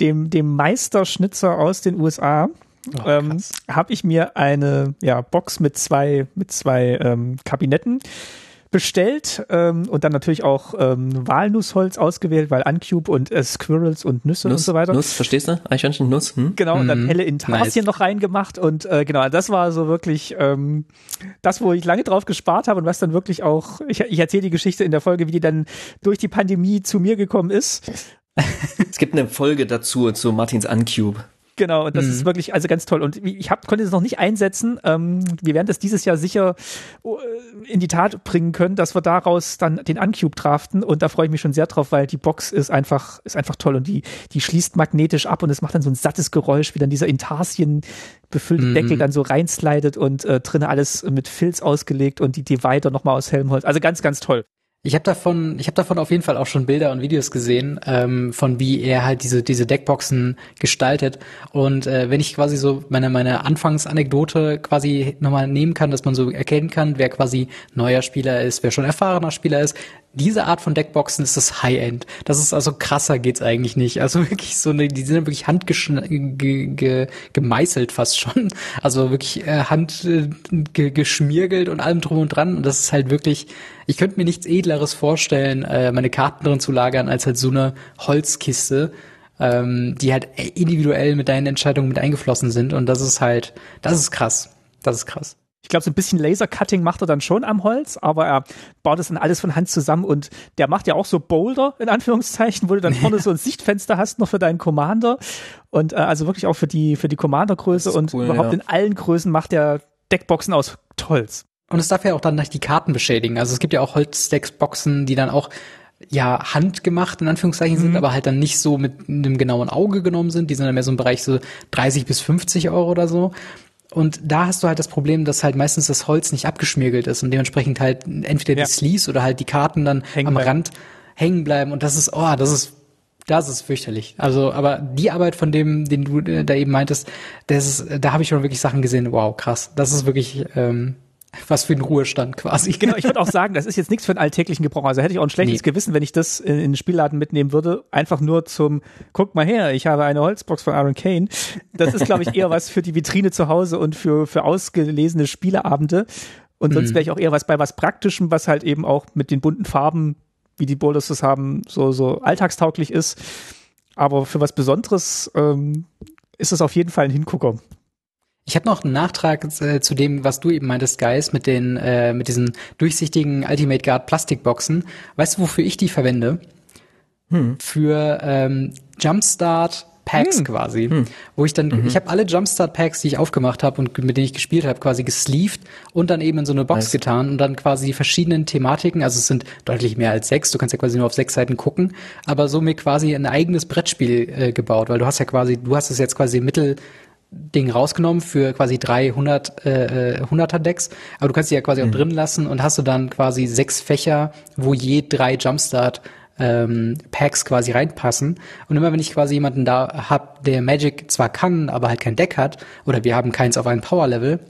dem, dem Meisterschnitzer aus den USA, oh, ähm, habe ich mir eine ja, Box mit zwei, mit zwei ähm, Kabinetten bestellt ähm, und dann natürlich auch ähm, Walnussholz ausgewählt, weil Uncube und äh, Squirrels und Nüsse Nuss, und so weiter. Nuss, verstehst du? Eichhörnchen, Nuss. Hm? Genau, und dann mhm. helle Intarsien nice. noch reingemacht und äh, genau, das war so wirklich ähm, das, wo ich lange drauf gespart habe und was dann wirklich auch, ich, ich erzähle die Geschichte in der Folge, wie die dann durch die Pandemie zu mir gekommen ist. es gibt eine Folge dazu, zu Martins Uncube. Genau, und das mhm. ist wirklich also ganz toll. Und ich hab, konnte es noch nicht einsetzen. Ähm, wir werden das dieses Jahr sicher äh, in die Tat bringen können, dass wir daraus dann den Uncube draften. Und da freue ich mich schon sehr drauf, weil die Box ist einfach, ist einfach toll und die, die schließt magnetisch ab und es macht dann so ein sattes Geräusch, wie dann dieser Intarsien befüllte mhm. Deckel dann so reinslidet und äh, drinnen alles mit Filz ausgelegt und die Divider nochmal aus Helmholtz. Also ganz, ganz toll. Ich habe davon, ich habe davon auf jeden Fall auch schon Bilder und Videos gesehen, ähm, von wie er halt diese diese Deckboxen gestaltet. Und äh, wenn ich quasi so meine meine Anfangsanekdote quasi nochmal nehmen kann, dass man so erkennen kann, wer quasi neuer Spieler ist, wer schon erfahrener Spieler ist, diese Art von Deckboxen ist das High-End. Das ist also krasser geht's eigentlich nicht. Also wirklich so eine, die sind wirklich handgemeißelt fast schon. Also wirklich äh, hand äh, geschmiergelt und allem drum und dran. Und das ist halt wirklich, ich könnte mir nichts edleres vorstellen, äh, meine Karten drin zu lagern, als halt so eine Holzkiste, ähm, die halt individuell mit deinen Entscheidungen mit eingeflossen sind. Und das ist halt, das ist krass. Das ist krass. Ich glaube, so ein bisschen Lasercutting macht er dann schon am Holz, aber er baut es dann alles von Hand zusammen und der macht ja auch so Boulder, in Anführungszeichen, wo du dann vorne so ein Sichtfenster hast noch für deinen Commander und äh, also wirklich auch für die, für die Commander-Größe und cool, überhaupt ja. in allen Größen macht er Deckboxen aus Holz. Und es darf ja auch dann nicht die Karten beschädigen. Also es gibt ja auch Holzdeckboxen, die dann auch ja handgemacht in Anführungszeichen mhm. sind, aber halt dann nicht so mit einem genauen Auge genommen sind. Die sind dann mehr so im Bereich so 30 bis 50 Euro oder so. Und da hast du halt das Problem, dass halt meistens das Holz nicht abgeschmirgelt ist und dementsprechend halt entweder ja. die Sleeves oder halt die Karten dann hängen am bleiben. Rand hängen bleiben. Und das ist, oh, das ist, das ist fürchterlich. Also, aber die Arbeit von dem, den du da eben meintest, das ist, da habe ich schon wirklich Sachen gesehen, wow, krass. Das ist wirklich, ähm, was für ein Ruhestand quasi. Genau, ich würde auch sagen, das ist jetzt nichts für einen alltäglichen Gebrauch. Also hätte ich auch ein schlechtes nee. Gewissen, wenn ich das in, in den Spielladen mitnehmen würde. Einfach nur zum, guck mal her, ich habe eine Holzbox von Aaron Kane. Das ist, glaube ich, eher was für die Vitrine zu Hause und für, für ausgelesene Spieleabende. Und sonst mhm. wäre ich auch eher was bei was Praktischem, was halt eben auch mit den bunten Farben, wie die Boulders das haben, so, so alltagstauglich ist. Aber für was Besonderes ähm, ist es auf jeden Fall ein Hingucker. Ich habe noch einen Nachtrag äh, zu dem, was du eben meintest, Guys, mit den äh, mit diesen durchsichtigen Ultimate Guard Plastikboxen. Weißt du, wofür ich die verwende? Hm. Für ähm, Jumpstart Packs hm. quasi, hm. wo ich dann, mhm. ich habe alle Jumpstart Packs, die ich aufgemacht habe und mit denen ich gespielt habe, quasi gesleeved und dann eben in so eine Box nice. getan und dann quasi die verschiedenen Thematiken, also es sind deutlich mehr als sechs, du kannst ja quasi nur auf sechs Seiten gucken, aber so mir quasi ein eigenes Brettspiel äh, gebaut, weil du hast ja quasi, du hast es jetzt quasi Mittel Ding rausgenommen für quasi 300 äh, 100er äh, Decks, aber du kannst die ja quasi mhm. auch drin lassen und hast du dann quasi sechs Fächer, wo je drei Jumpstart ähm, Packs quasi reinpassen. Und immer wenn ich quasi jemanden da hab, der Magic zwar kann, aber halt kein Deck hat, oder wir haben keins auf einem Power Level,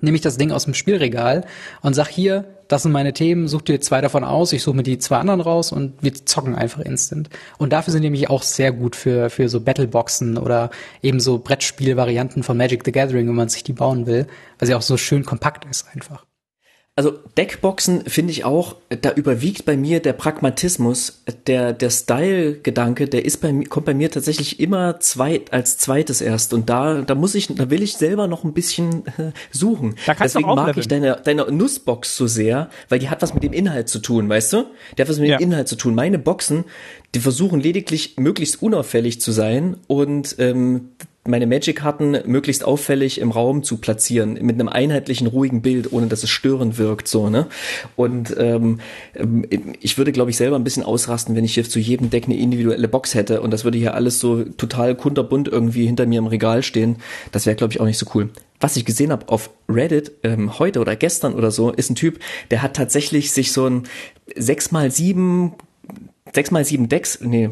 nehme ich das Ding aus dem Spielregal und sag hier, das sind meine Themen, such dir zwei davon aus, ich suche mir die zwei anderen raus und wir zocken einfach instant. Und dafür sind nämlich auch sehr gut für, für so Battleboxen oder eben so Brettspielvarianten von Magic the Gathering, wenn man sich die bauen will, weil sie auch so schön kompakt ist einfach. Also Deckboxen finde ich auch, da überwiegt bei mir der Pragmatismus, der der Style-Gedanke, der ist bei mir kommt bei mir tatsächlich immer zweit als zweites erst und da da muss ich da will ich selber noch ein bisschen äh, suchen. Da Deswegen mag ich deine deine Nussbox so sehr, weil die hat was mit dem Inhalt zu tun, weißt du? Die hat was mit ja. dem Inhalt zu tun. Meine Boxen, die versuchen lediglich möglichst unauffällig zu sein und ähm, meine Magic-Karten möglichst auffällig im Raum zu platzieren, mit einem einheitlichen, ruhigen Bild, ohne dass es störend wirkt, so, ne? Und ähm, ich würde, glaube ich, selber ein bisschen ausrasten, wenn ich hier zu jedem Deck eine individuelle Box hätte und das würde hier alles so total kunterbunt irgendwie hinter mir im Regal stehen. Das wäre, glaube ich, auch nicht so cool. Was ich gesehen habe auf Reddit ähm, heute oder gestern oder so, ist ein Typ, der hat tatsächlich sich so ein 6 mal 7 6 mal 7 Decks, nee,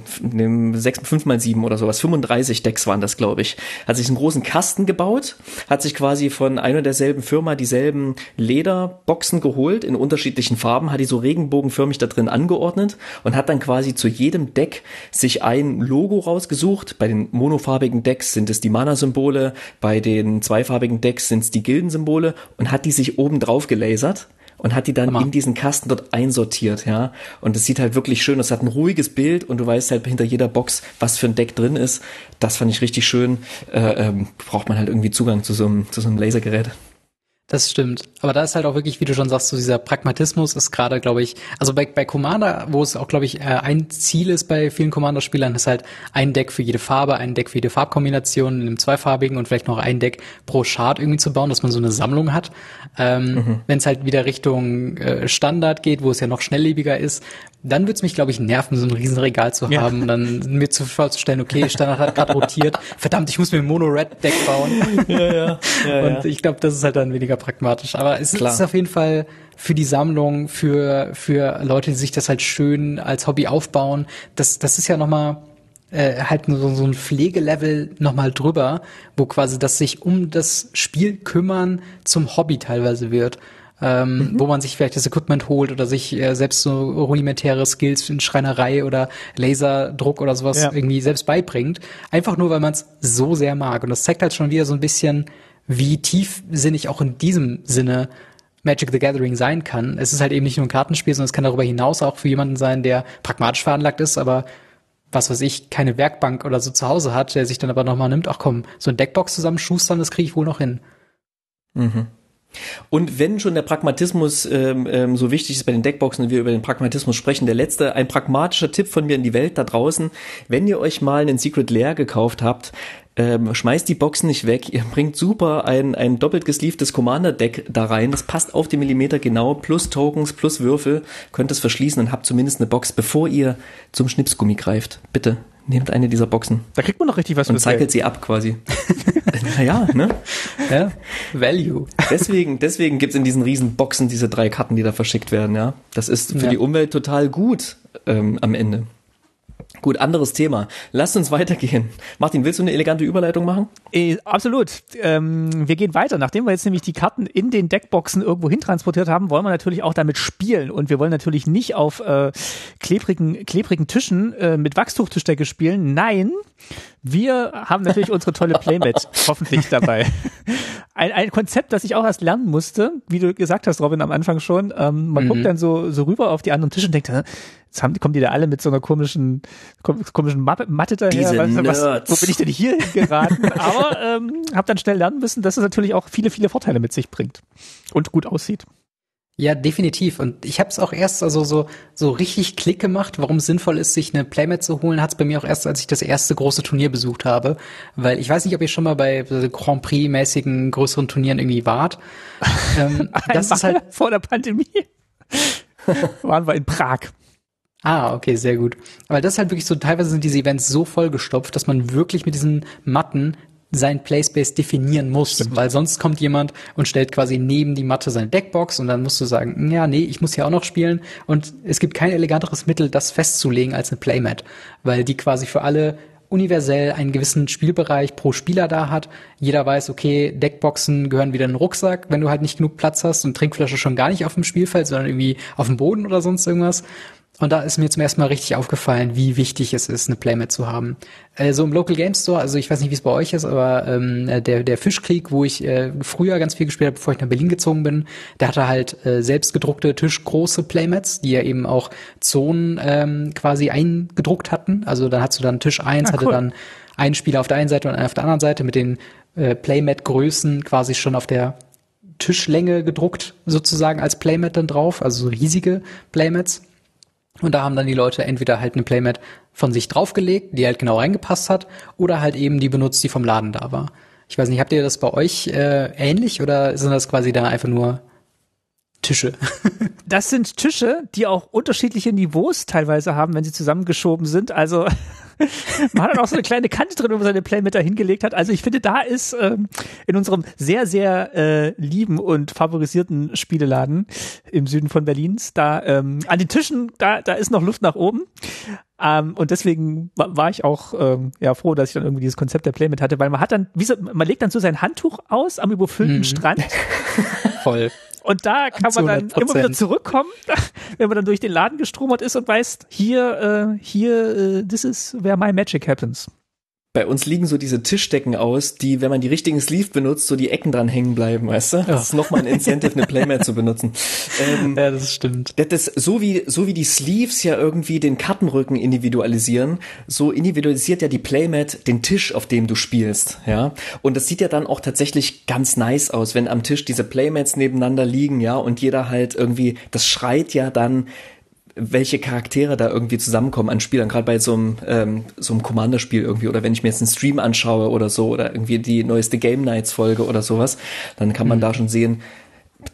6, 5 mal 7 oder sowas, 35 Decks waren das, glaube ich. Hat sich einen großen Kasten gebaut, hat sich quasi von einer derselben Firma dieselben Lederboxen geholt in unterschiedlichen Farben, hat die so regenbogenförmig da drin angeordnet und hat dann quasi zu jedem Deck sich ein Logo rausgesucht. Bei den monofarbigen Decks sind es die Mana-Symbole, bei den zweifarbigen Decks sind es die Gildensymbole und hat die sich oben drauf gelasert und hat die dann Hammer. in diesen Kasten dort einsortiert, ja. Und es sieht halt wirklich schön, es hat ein ruhiges Bild und du weißt halt hinter jeder Box, was für ein Deck drin ist. Das fand ich richtig schön. Äh, ähm, braucht man halt irgendwie Zugang zu so einem, zu so einem Lasergerät. Das stimmt. Aber da ist halt auch wirklich, wie du schon sagst, so dieser Pragmatismus ist gerade, glaube ich, also bei, bei Commander, wo es auch, glaube ich, äh, ein Ziel ist bei vielen Commander-Spielern, ist halt ein Deck für jede Farbe, ein Deck für jede Farbkombination in einem zweifarbigen und vielleicht noch ein Deck pro Chart irgendwie zu bauen, dass man so eine Sammlung hat. Ähm, mhm. Wenn es halt wieder Richtung äh, Standard geht, wo es ja noch schnelllebiger ist, dann würde es mich, glaube ich, nerven, so ein Riesenregal zu haben ja. und dann mir zu vorzustellen, okay, Standard hat gerade rotiert, verdammt, ich muss mir ein Mono-Red-Deck bauen. Ja, ja. ja und ich glaube, das ist halt dann weniger pragmatisch. Aber es Klar. ist auf jeden Fall für die Sammlung, für, für Leute, die sich das halt schön als Hobby aufbauen, das, das ist ja nochmal äh, halt so, so ein Pflegelevel nochmal drüber, wo quasi das sich um das Spiel kümmern zum Hobby teilweise wird ähm, mhm. wo man sich vielleicht das Equipment holt oder sich äh, selbst so rudimentäre Skills in Schreinerei oder Laserdruck oder sowas ja. irgendwie selbst beibringt. Einfach nur, weil man es so sehr mag. Und das zeigt halt schon wieder so ein bisschen, wie tiefsinnig auch in diesem Sinne Magic the Gathering sein kann. Es ist halt eben nicht nur ein Kartenspiel, sondern es kann darüber hinaus auch für jemanden sein, der pragmatisch veranlagt ist, aber was weiß ich, keine Werkbank oder so zu Hause hat, der sich dann aber nochmal nimmt, ach komm, so ein Deckbox zusammen schustern, das kriege ich wohl noch hin. Mhm. Und wenn schon der Pragmatismus ähm, ähm, so wichtig ist bei den Deckboxen und wir über den Pragmatismus sprechen, der letzte, ein pragmatischer Tipp von mir in die Welt da draußen, wenn ihr euch mal einen Secret Lair gekauft habt, ähm, schmeißt die Boxen nicht weg. Ihr bringt super ein, ein doppelt gesleeftes Commander-Deck da rein. Das passt auf den Millimeter genau. Plus Tokens, plus Würfel. Könnt es verschließen und habt zumindest eine Box, bevor ihr zum Schnipsgummi greift. Bitte, nehmt eine dieser Boxen. Da kriegt man noch richtig was Und cycelt sie ab quasi. Naja, ne? Ja, Value. Deswegen, deswegen gibt's in diesen riesen Boxen diese drei Karten, die da verschickt werden, ja. Das ist für Ja. die Umwelt total gut ähm, am Ende. Gut, anderes Thema. Lasst uns weitergehen. Martin, willst du eine elegante Überleitung machen? Äh, absolut. Ähm, wir gehen weiter. Nachdem wir jetzt nämlich die Karten in den Deckboxen irgendwo hintransportiert haben, wollen wir natürlich auch damit spielen. Und wir wollen natürlich nicht auf äh, klebrigen, klebrigen Tischen äh, mit Wachstuchtischdecke spielen. Nein, wir haben natürlich unsere tolle Playmat hoffentlich dabei. Ein, ein Konzept, das ich auch erst lernen musste, wie du gesagt hast, Robin, am Anfang schon. Ähm, man Mhm. guckt dann so, so rüber auf die anderen Tische und denkt, "Hä, jetzt haben, kommen die da alle mit so einer komischen, kom- komischen Matte daher. Diese was, was, wo bin ich denn hier geraten? Aber ähm, habe dann schnell lernen müssen, dass es natürlich auch viele, viele Vorteile mit sich bringt und gut aussieht. Ja, definitiv. Und ich habe es auch erst also so so richtig Klick gemacht, warum es sinnvoll ist, sich eine Playmat zu holen, hat es bei mir auch erst, als ich das erste große Turnier besucht habe. Weil ich weiß nicht, ob ihr schon mal bei Grand Prix-mäßigen größeren Turnieren irgendwie wart. ähm, das ist halt vor der Pandemie. Waren wir in Prag. Ah, okay, sehr gut. Aber das ist halt wirklich so, teilweise sind diese Events so vollgestopft, dass man wirklich mit diesen Matten sein Playspace definieren muss, weil sonst kommt jemand und stellt quasi neben die Matte seine Deckbox und dann musst du sagen, ja, nee, ich muss hier auch noch spielen und es gibt kein eleganteres Mittel, das festzulegen als eine Playmat, weil die quasi für alle universell einen gewissen Spielbereich pro Spieler da hat. Jeder weiß, okay, Deckboxen gehören wieder in den Rucksack, wenn du halt nicht genug Platz hast und Trinkflasche schon gar nicht auf dem Spielfeld, sondern irgendwie auf dem Boden oder sonst irgendwas. Und da ist mir zum ersten Mal richtig aufgefallen, wie wichtig es ist, eine Playmat zu haben. Äh, so im Local Game Store, also ich weiß nicht, wie es bei euch ist, aber ähm, der, der Fischkrieg, wo ich äh, früher ganz viel gespielt habe, bevor ich nach Berlin gezogen bin, der hatte halt äh, selbst gedruckte tischgroße Playmats, die ja eben auch Zonen ähm, quasi eingedruckt hatten. Also dann hast du dann Tisch eins Ah, hatte cool. dann einen Spieler auf der einen Seite und einen auf der anderen Seite mit den äh, Playmat-Größen quasi schon auf der Tischlänge gedruckt, sozusagen als Playmat dann drauf, also so riesige Playmats. Und da haben dann die Leute entweder halt eine Playmat von sich draufgelegt, die halt genau reingepasst hat, oder halt eben die benutzt, die vom Laden da war. Ich weiß nicht, habt ihr das bei euch äh, ähnlich oder sind das quasi da einfach nur Tische? Das sind Tische, die auch unterschiedliche Niveaus teilweise haben, wenn sie zusammengeschoben sind. Also man hat dann auch so eine kleine Kante drin, wo man seine Playmat da hingelegt hat. Also ich finde, da ist ähm, in unserem sehr, sehr äh, lieben und favorisierten Spieleladen im Süden von Berlins, da ähm, an den Tischen, da, da ist noch Luft nach oben. Ähm, und deswegen wa- war ich auch ähm, ja froh, dass ich dann irgendwie dieses Konzept der Playmat hatte, weil man hat dann, wie so, man legt dann so sein Handtuch aus am überfüllten Mhm. Strand Voll. Und da kann man dann 100%. immer wieder zurückkommen, wenn man dann durch den Laden gestromert ist und weiß, hier, äh, hier, äh, this is where my magic happens. Bei uns liegen so diese Tischdecken aus, die, wenn man die richtigen Sleeve benutzt, so die Ecken dran hängen bleiben, weißt du? Das ist nochmal ein Incentive, eine Playmat zu benutzen. Ähm, Ja, das stimmt. Das, so wie so wie die Sleeves ja irgendwie den Kartenrücken individualisieren, so individualisiert ja die Playmat den Tisch, auf dem du spielst, ja. Und das sieht ja dann auch tatsächlich ganz nice aus, wenn am Tisch diese Playmats nebeneinander liegen, ja, und jeder halt irgendwie, das schreit ja dann welche Charaktere da irgendwie zusammenkommen an Spielern, gerade bei so einem, ähm, so einem Commander-Spiel irgendwie, oder wenn ich mir jetzt einen Stream anschaue oder so, oder irgendwie die neueste Game Nights-Folge oder sowas, dann kann man da schon sehen,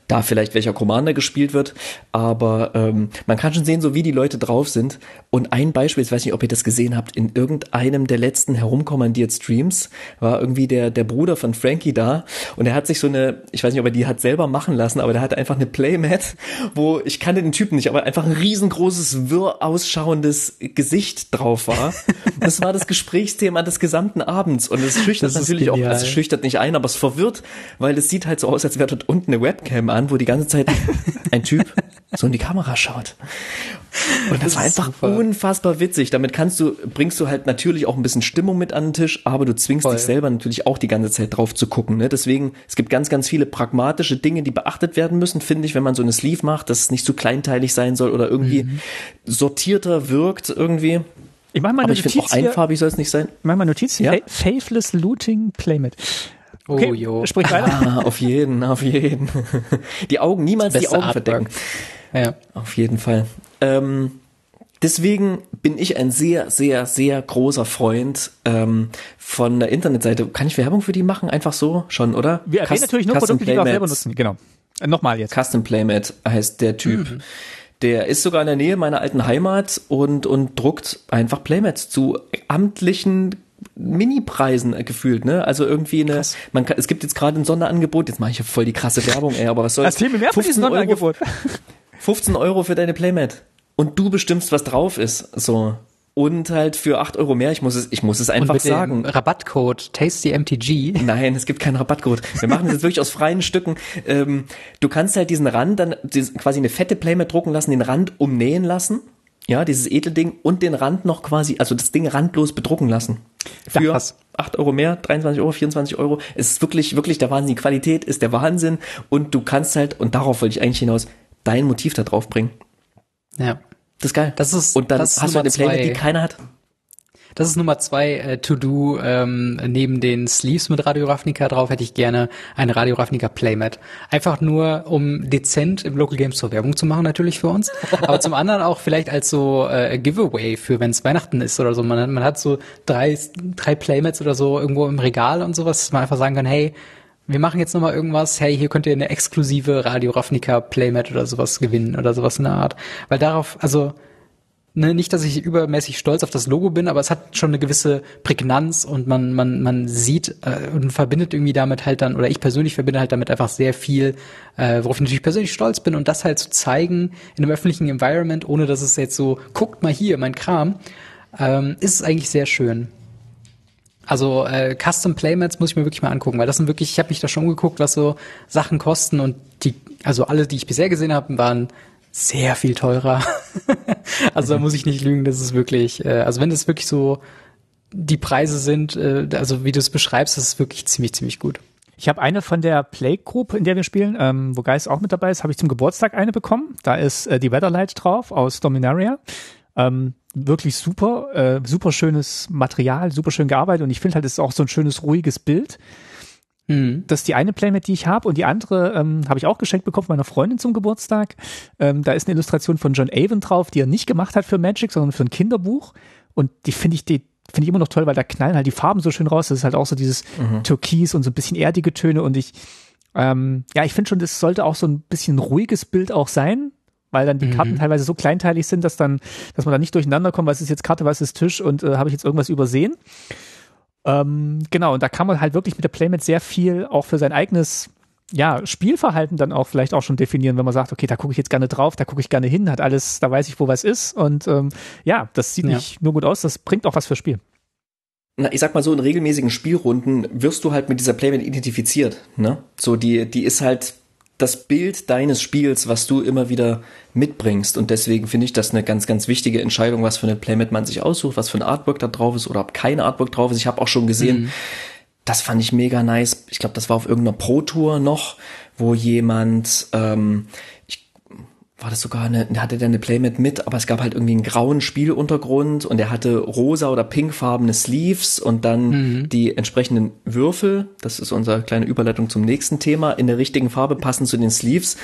da vielleicht welcher Commander gespielt wird, aber ähm, man kann schon sehen, so wie die Leute drauf sind. Und ein Beispiel, ich weiß nicht, ob ihr das gesehen habt, in irgendeinem der letzten herumkommandiert Streams war irgendwie der der Bruder von Frankie da und er hat sich so eine, ich weiß nicht, ob er die hat selber machen lassen, aber der hatte einfach eine Playmat, wo ich kannte den Typen nicht, aber einfach ein riesengroßes wirr ausschauendes Gesicht drauf war. Das war das Gesprächsthema des gesamten Abends und es schüchtert Das natürlich auch, es schüchtert nicht ein, aber es verwirrt, weil es sieht halt so aus, als wäre dort unten eine Webcam an, wo die ganze Zeit ein Typ so in die Kamera schaut. Und das, Das war einfach super. unfassbar witzig. Damit kannst du, bringst du halt natürlich auch ein bisschen Stimmung mit an den Tisch, aber du zwingst Voll. dich selber natürlich auch die ganze Zeit drauf zu gucken. Ne? Deswegen, es gibt ganz, ganz viele pragmatische Dinge, die beachtet werden müssen, finde ich, wenn man so eine Sleeve macht, dass es nicht zu kleinteilig sein soll oder irgendwie Mhm. sortierter wirkt irgendwie. Ich mache mal Aber ich finde auch einfarbig soll es nicht sein. Ich mach mal Notiz hier. Ja? Fa- Faithless Looting Playmat. Okay, Oh, jo. sprich weiter. Ah, auf jeden, auf jeden. Die Augen, niemals die Augen Artwork. verdecken. Ja. Auf jeden Fall. Ähm, deswegen bin ich ein sehr, sehr, sehr großer Freund ähm, von der Internetseite. Kann ich Werbung für die machen? Einfach so schon, oder? Wir erwähnen natürlich nur Custom Produkte, die wir auch selber nutzen. Genau. Äh, Nochmal jetzt. Custom Playmat heißt der Typ. Der ist sogar in der Nähe meiner alten Heimat und, und druckt einfach Playmats zu amtlichen Mini-Preisen gefühlt, ne? Also irgendwie eine, man kann, es gibt jetzt gerade ein Sonderangebot, jetzt mache ich hier voll die krasse Werbung, ey, aber was soll's. Erzähl mir mehr von diesem 15 Euro, Sonderangebot. 15 Euro für deine Playmat. Und du bestimmst, was drauf ist, so. Und halt für 8 Euro mehr, ich muss es, ich muss es Und einfach mit sagen. dem Rabattcode TastyMTG. Nein, es gibt keinen Rabattcode. Wir machen das jetzt wirklich aus freien Stücken. Ähm, du kannst halt diesen Rand dann quasi eine fette Playmat drucken lassen, den Rand umnähen lassen. Ja, dieses Edelding und den Rand noch quasi, also das Ding randlos bedrucken lassen. Für krass. 8 Euro mehr, 23 Euro, 24 Euro. Es ist wirklich, wirklich der Wahnsinn. Die Qualität ist der Wahnsinn. Und du kannst halt, und darauf wollte ich eigentlich hinaus, dein Motiv da drauf bringen. Ja. Das ist geil. Das ist- und dann das ist hast du eine zwei. die keiner hat. Das ist Nummer zwei äh, To-Do. Ähm, neben den Sleeves mit Radio Ravnica drauf hätte ich gerne eine Radio Ravnica Playmat. Einfach nur, um dezent im Local Game Store Werbung zu machen, natürlich für uns. Aber zum anderen auch vielleicht als so äh, Giveaway für, wenn es Weihnachten ist oder so. Man, hat- man hat so drei, drei Playmats oder so irgendwo im Regal und sowas, dass man einfach sagen kann, hey, wir machen jetzt nochmal irgendwas, hey, hier könnt ihr eine exklusive Radio Ravnica Playmat oder sowas gewinnen oder sowas in der Art. Weil darauf, also ne, nicht, dass ich übermäßig stolz auf das Logo bin, aber es hat schon eine gewisse Prägnanz und man, man, man sieht äh, und verbindet irgendwie damit halt dann, oder ich persönlich verbinde halt damit einfach sehr viel, äh, worauf ich natürlich persönlich stolz bin und das halt zu zeigen in einem öffentlichen Environment, ohne dass es jetzt so, guckt mal hier, mein Kram, ähm, ist eigentlich sehr schön. Also äh, Custom Playmats muss ich mir wirklich mal angucken, weil das sind wirklich, ich habe mich da schon umgeguckt, was so Sachen kosten und die, also alle, die ich bisher gesehen habe, waren sehr viel teurer. also da muss ich nicht lügen, das ist wirklich, äh, also wenn das wirklich so die Preise sind, äh, also wie du es beschreibst, das ist wirklich ziemlich, ziemlich gut. Ich habe eine von der Playgroup, in der wir spielen, ähm, wo Geist auch mit dabei ist, habe ich zum Geburtstag eine bekommen. Da ist äh, die Weatherlight drauf aus Dominaria. Ähm, wirklich super, äh, super schönes Material, super schön gearbeitet und ich finde halt, es ist auch so ein schönes, ruhiges Bild. Mhm. Das ist die eine Playmat, die ich habe und die andere ähm, habe ich auch geschenkt bekommen von meiner Freundin zum Geburtstag. Ähm, da ist eine Illustration von John Avon drauf, die er nicht gemacht hat für Magic, sondern für ein Kinderbuch und die finde ich, die finde ich immer noch toll, weil da knallen halt die Farben so schön raus. Das ist halt auch so dieses Türkis und so ein bisschen erdige Töne und ich, ähm, ja, ich finde schon, das sollte auch so ein bisschen ruhiges Bild auch sein, weil dann die Karten teilweise so kleinteilig sind, dass dann, dass man da nicht durcheinander kommt, was ist jetzt Karte, was ist Tisch und äh, habe ich jetzt irgendwas übersehen. Ähm, genau, und da kann man halt wirklich mit der Playmat sehr viel auch für sein eigenes ja, Spielverhalten dann auch vielleicht auch schon definieren, wenn man sagt, okay, da gucke ich jetzt gerne drauf, da gucke ich gerne hin, hat alles, da weiß ich, wo was ist. Und ähm, ja, das sieht Ja. nicht nur gut aus, das bringt auch was fürs Spiel. na, ich sag mal so, in regelmäßigen Spielrunden wirst du halt mit dieser Playmat identifiziert, ne? So, die, die ist halt das Bild deines Spiels, was du immer wieder mitbringst. Und deswegen finde ich das eine ganz, ganz wichtige Entscheidung, was für eine Playmat man sich aussucht, was für ein Artwork da drauf ist oder ob kein Artwork drauf ist. Ich habe auch schon gesehen, das fand ich mega nice. Ich glaube, das war auf irgendeiner Pro-Tour noch, wo jemand, ähm, war das sogar eine, hatte der eine Playmat mit, aber es gab halt irgendwie einen grauen Spieluntergrund und er hatte rosa oder pinkfarbene Sleeves und dann die entsprechenden Würfel. Das ist unsere kleine Überleitung zum nächsten Thema. In der richtigen Farbe passend zu den Sleeves.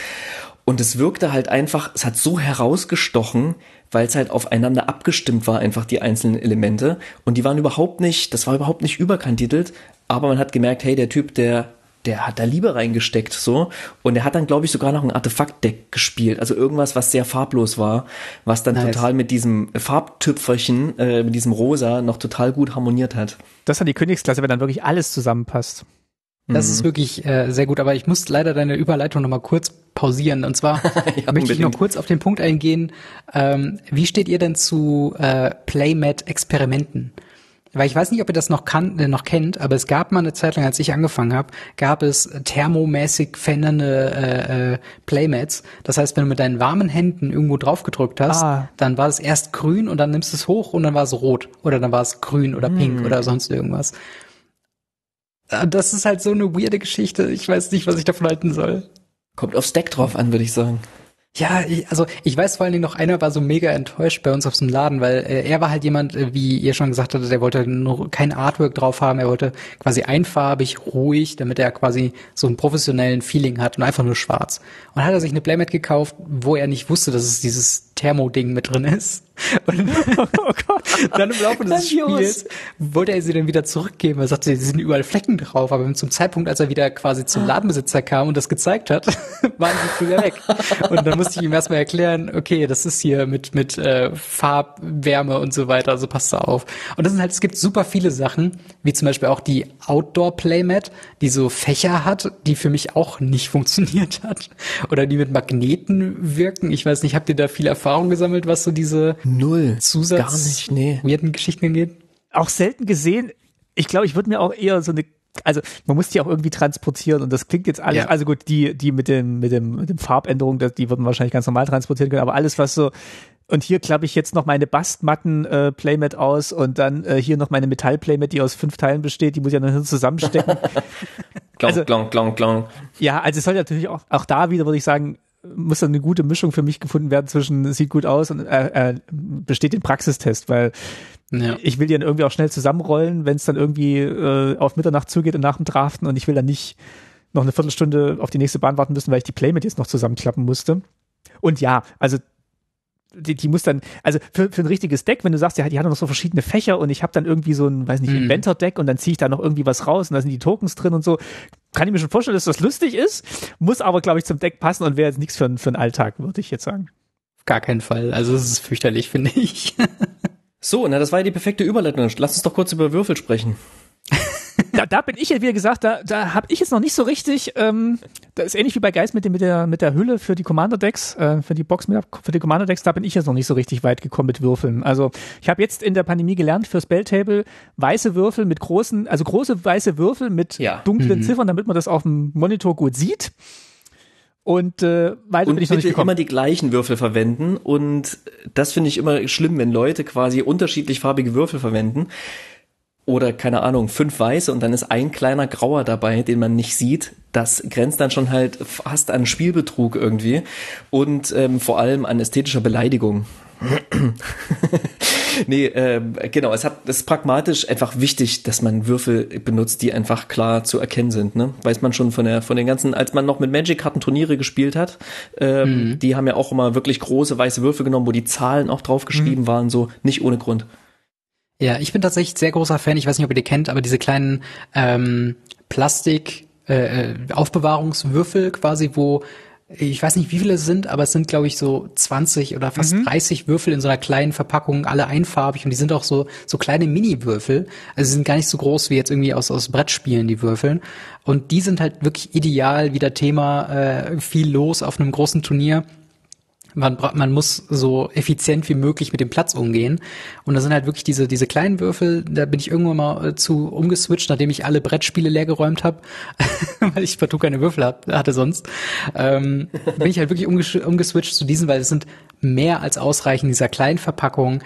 Und es wirkte halt einfach, es hat so herausgestochen, weil es halt aufeinander abgestimmt war, einfach die einzelnen Elemente. Und die waren überhaupt nicht, das war überhaupt nicht überkantitelt, aber man hat gemerkt, hey, der Typ, der der hat da Liebe reingesteckt, so. Und er hat dann, glaube ich, sogar noch ein Artefaktdeck gespielt. Also irgendwas, was sehr farblos war, was dann Nice. total mit diesem Farbtüpferchen, äh, mit diesem Rosa noch total gut harmoniert hat. Das ist dann die Königsklasse, wenn dann wirklich alles zusammenpasst. Das ist wirklich äh, sehr gut, aber ich muss leider deine Überleitung nochmal kurz pausieren. Und zwar möchte ich unbedingt. noch kurz auf den Punkt eingehen. Ähm, wie steht ihr denn zu äh, Playmat-Experimenten? Weil ich weiß nicht, ob ihr das noch, kann, äh, noch kennt, aber es gab mal eine Zeit lang, als ich angefangen habe, gab es thermomäßig verändernde äh, äh, Playmats. Das heißt, wenn du mit deinen warmen Händen irgendwo drauf gedrückt hast, Ah. dann war es erst grün und dann nimmst du es hoch und dann war es rot. Oder dann war es grün oder pink oder sonst irgendwas. Äh, Das ist halt so eine weirde Geschichte. Ich weiß nicht, was ich davon halten soll. Kommt aufs Deck drauf an, würde ich sagen. Ja, ich, also ich weiß vor allen Dingen noch, einer war so mega enttäuscht bei uns auf einem Laden, weil äh, er war halt jemand, äh, wie ihr schon gesagt hattet, der wollte nur kein Artwork drauf haben, er wollte quasi einfarbig, ruhig, damit er quasi so einen professionellen Feeling hat und einfach nur schwarz. Und hat er sich eine Playmat gekauft, wo er nicht wusste, dass es dieses Thermo-Ding mit drin ist. Und oh Gott. dann im Laufe des Spiels wollte er sie dann wieder zurückgeben. Er sagte, sie sind überall Flecken drauf, aber zum Zeitpunkt, als er wieder quasi zum Ladenbesitzer kam und das gezeigt hat, waren sie früher weg. Und dann musste ich ihm erstmal erklären, okay, das ist hier mit, mit äh, Farbwärme und so weiter, also passt da auf. Und das sind halt, es gibt super viele Sachen, wie zum Beispiel auch die Outdoor Playmat, die so Fächer hat, die für mich auch nicht funktioniert hat. Oder die mit Magneten wirken. Ich weiß nicht, habt ihr da viel Erfahrung gesammelt, was so diese Null. Zusatz Gar nicht, nee. weirden Geschichten angeht? Auch selten gesehen. Ich glaube, ich würde mir auch eher so eine also man muss die auch irgendwie transportieren und das klingt jetzt alles, Ja. also gut, die, die mit dem, mit dem, mit dem Farbänderung, die würden wahrscheinlich ganz normal transportieren können, aber alles, was so, und hier klappe ich jetzt noch meine Bastmatten äh, aus und dann äh, hier noch meine Metall Playmat, die aus fünf Teilen besteht, die muss ich ja noch zusammenstecken. Klong, Also- klong, klong, klong. ja, also es soll natürlich auch, auch da wieder, würde ich sagen, muss dann eine gute Mischung für mich gefunden werden zwischen sieht gut aus und äh, äh, besteht den Praxistest, weil Ja. ich will die dann irgendwie auch schnell zusammenrollen, wenn es dann irgendwie äh, auf Mitternacht zugeht und nach dem Draften und ich will dann nicht noch eine Viertelstunde auf die nächste Bahn warten müssen, weil ich die Playmat jetzt noch zusammenklappen musste. Und ja, also die, die muss dann, also für, für ein richtiges Deck, wenn du sagst, ja, die hat noch so verschiedene Fächer und ich habe dann irgendwie so ein, weiß nicht, Mhm. Inventor-Deck und dann ziehe ich da noch irgendwie was raus und da sind die Tokens drin und so, kann ich mir schon vorstellen, dass das lustig ist, muss aber, glaube ich, zum Deck passen und wäre jetzt nichts für, für einen Alltag, würde ich jetzt sagen. Auf gar keinen Fall. Also es ist fürchterlich, finde ich. So, na, das war ja die perfekte Überleitung. Lass uns doch kurz über Würfel sprechen. Da, da bin ich ja, wie gesagt, da, da habe ich jetzt noch nicht so richtig, ähm, das ist ähnlich wie bei Geist mit, dem, mit, der, mit der Hülle für die Commander-Decks, äh, für die Box mit, der- für die Commander-Decks, da bin ich jetzt noch nicht so richtig weit gekommen mit Würfeln. Also ich habe jetzt in der Pandemie gelernt, fürs Belltable weiße Würfel mit großen, also große weiße Würfel mit Ja. dunklen Mhm. Ziffern, damit man das auf dem Monitor gut sieht. Und äh, weiter Und bin ich noch nicht bitte gekommen. immer die gleichen Würfel verwenden. Und das finde ich immer schlimm, wenn Leute quasi unterschiedlich farbige Würfel verwenden. Oder, keine Ahnung, fünf weiße und dann ist ein kleiner grauer dabei, den man nicht sieht. Das grenzt dann schon halt fast an Spielbetrug irgendwie. Und ähm, vor allem an ästhetischer Beleidigung. nee, ähm, genau, es hat es ist pragmatisch einfach wichtig, dass man Würfel benutzt, die einfach klar zu erkennen sind, ne? Weiß man schon von der von den ganzen, als man noch mit Magic-Karten Turniere gespielt hat, ähm, die haben ja auch immer wirklich große weiße Würfel genommen, wo die Zahlen auch drauf geschrieben waren, so nicht ohne Grund. Ja, ich bin tatsächlich sehr großer Fan, ich weiß nicht, ob ihr die kennt, aber diese kleinen ähm, Plastik äh, äh, Aufbewahrungswürfel quasi, wo ich weiß nicht, wie viele es sind, aber es sind, glaube ich, so 20 oder fast 30 Würfel in so einer kleinen Verpackung, alle einfarbig und die sind auch so, so kleine Mini-Würfel. Also sie sind gar nicht so groß wie jetzt irgendwie aus, aus Brettspielen, die Würfeln. Und die sind halt wirklich ideal, wieder Thema, äh, viel los auf einem großen Turnier. Man, man muss so effizient wie möglich mit dem Platz umgehen. Und da sind halt wirklich diese, diese kleinen Würfel, da bin ich irgendwann mal äh, zu umgeswitcht, nachdem ich alle Brettspiele leergeräumt habe, weil ich partout keine Würfel hat, hatte sonst. Ähm, bin ich halt wirklich umgesch- umgeswitcht zu diesen, weil es sind mehr als ausreichend dieser kleinen Verpackung.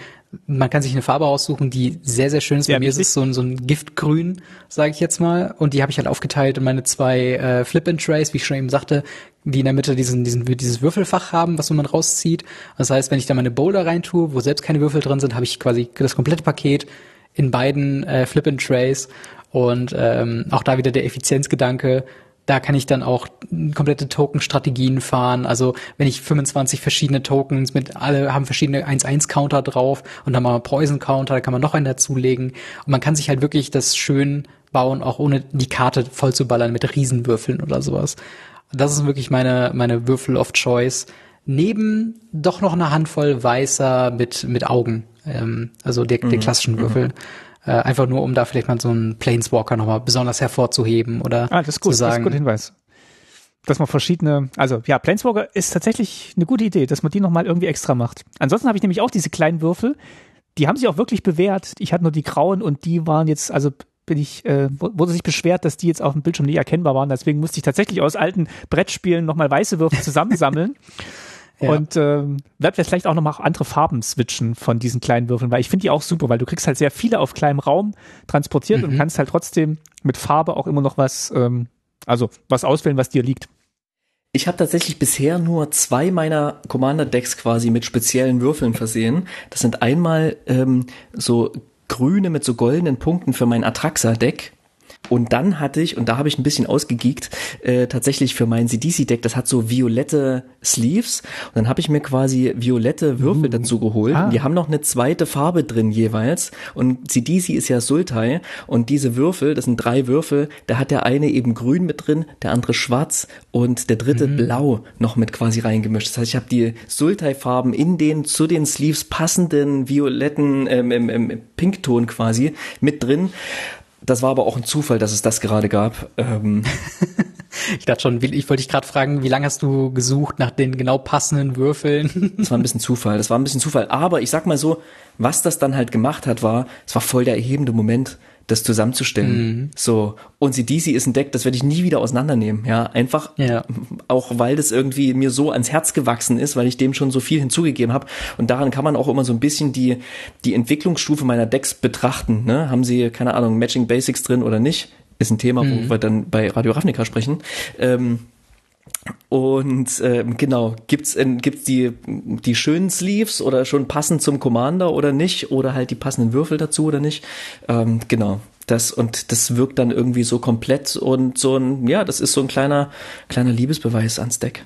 Man kann sich eine Farbe aussuchen, die sehr, sehr schön ist. Bei mir ist es so ein, so ein Giftgrün, sage ich jetzt mal. Und die habe ich halt aufgeteilt in meine zwei äh, Flip-and-Trays, wie ich schon eben sagte, die in der Mitte diesen, diesen, dieses Würfelfach haben, was man rauszieht. Das heißt, wenn ich da meine Boulder reintue, wo selbst keine Würfel drin sind, habe ich quasi das komplette Paket in beiden äh, Flip-and-Trays. Und ähm, auch da wieder der Effizienzgedanke. Da kann ich dann auch komplette Token-Strategien fahren. Also wenn ich 25 verschiedene Tokens mit alle haben verschiedene 1-1-Counter drauf und dann mal Poison-Counter, da kann man noch einen dazulegen. Und man kann sich halt wirklich das schön bauen, auch ohne die Karte voll zu ballern mit Riesenwürfeln oder sowas. Das ist wirklich meine, meine Würfel of Choice. Neben doch noch eine Handvoll weißer mit, mit Augen. Ähm, also der, der klassischen Würfel. Äh, einfach nur, um da vielleicht mal so einen Planeswalker nochmal besonders hervorzuheben oder Ah, das ist gut, zu das ist ein sagen. guter Hinweis. Dass man verschiedene, also ja, Planeswalker ist tatsächlich eine gute Idee, dass man die nochmal irgendwie extra macht. Ansonsten habe ich nämlich auch diese kleinen Würfel, die haben sich auch wirklich bewährt. Ich hatte nur die grauen und die waren jetzt, also bin ich, äh, wu- wurde sich beschwert, dass die jetzt auf dem Bildschirm nicht erkennbar waren. Deswegen musste ich tatsächlich aus alten Brettspielen nochmal weiße Würfel zusammensammeln. Ja. Und ähm, werde vielleicht auch nochmal andere Farben switchen von diesen kleinen Würfeln, weil ich finde die auch super, weil du kriegst halt sehr viele auf kleinem Raum transportiert und kannst halt trotzdem mit Farbe auch immer noch was, ähm, also was auswählen, was dir liegt. Ich habe tatsächlich bisher nur zwei meiner Commander-Decks quasi mit speziellen Würfeln versehen. Das sind einmal ähm, so grüne mit so goldenen Punkten für mein Atraxa-Deck und dann hatte ich, und da habe ich ein bisschen ausgegeekt, äh, tatsächlich für mein CDC-Deck, das hat so violette Sleeves. Und dann habe ich mir quasi violette Würfel uh, dazu geholt. Ah. Die haben noch eine zweite Farbe drin jeweils. Und CDC ist ja Sultai. Und diese Würfel, das sind drei Würfel, da hat der eine eben grün mit drin, der andere schwarz und der dritte mhm. blau noch mit quasi reingemischt. Das heißt, ich habe die Sultai-Farben in den zu den Sleeves passenden violetten ähm, ähm Pinkton quasi mit drin. Das war aber auch ein Zufall, dass es das gerade gab. Ähm, ich dachte schon, ich wollte dich gerade fragen, wie lange hast du gesucht nach den genau passenden Würfeln? das war ein bisschen Zufall, das war ein bisschen Zufall. Aber ich sag mal so, was das dann halt gemacht hat, war, es war voll der erhebende Moment das zusammenzustellen. Mhm. So. Und CDC ist ein Deck, das werde ich nie wieder auseinandernehmen. Ja, einfach ja. auch, weil das irgendwie mir so ans Herz gewachsen ist, weil ich dem schon so viel hinzugegeben habe. Und daran kann man auch immer so ein bisschen die, die Entwicklungsstufe meiner Decks betrachten. Ne? Haben sie, keine Ahnung, Matching Basics drin oder nicht? Ist ein Thema, mhm. wo wir dann bei Radio Ravnica sprechen. Ähm, und ähm, genau, gibt's in, gibt's die die schönen Sleeves oder schon passend zum Commander oder nicht oder halt die passenden Würfel dazu oder nicht? Ähm, genau. Das und das wirkt dann irgendwie so komplett und so ein ja, das ist so ein kleiner kleiner Liebesbeweis ans Deck.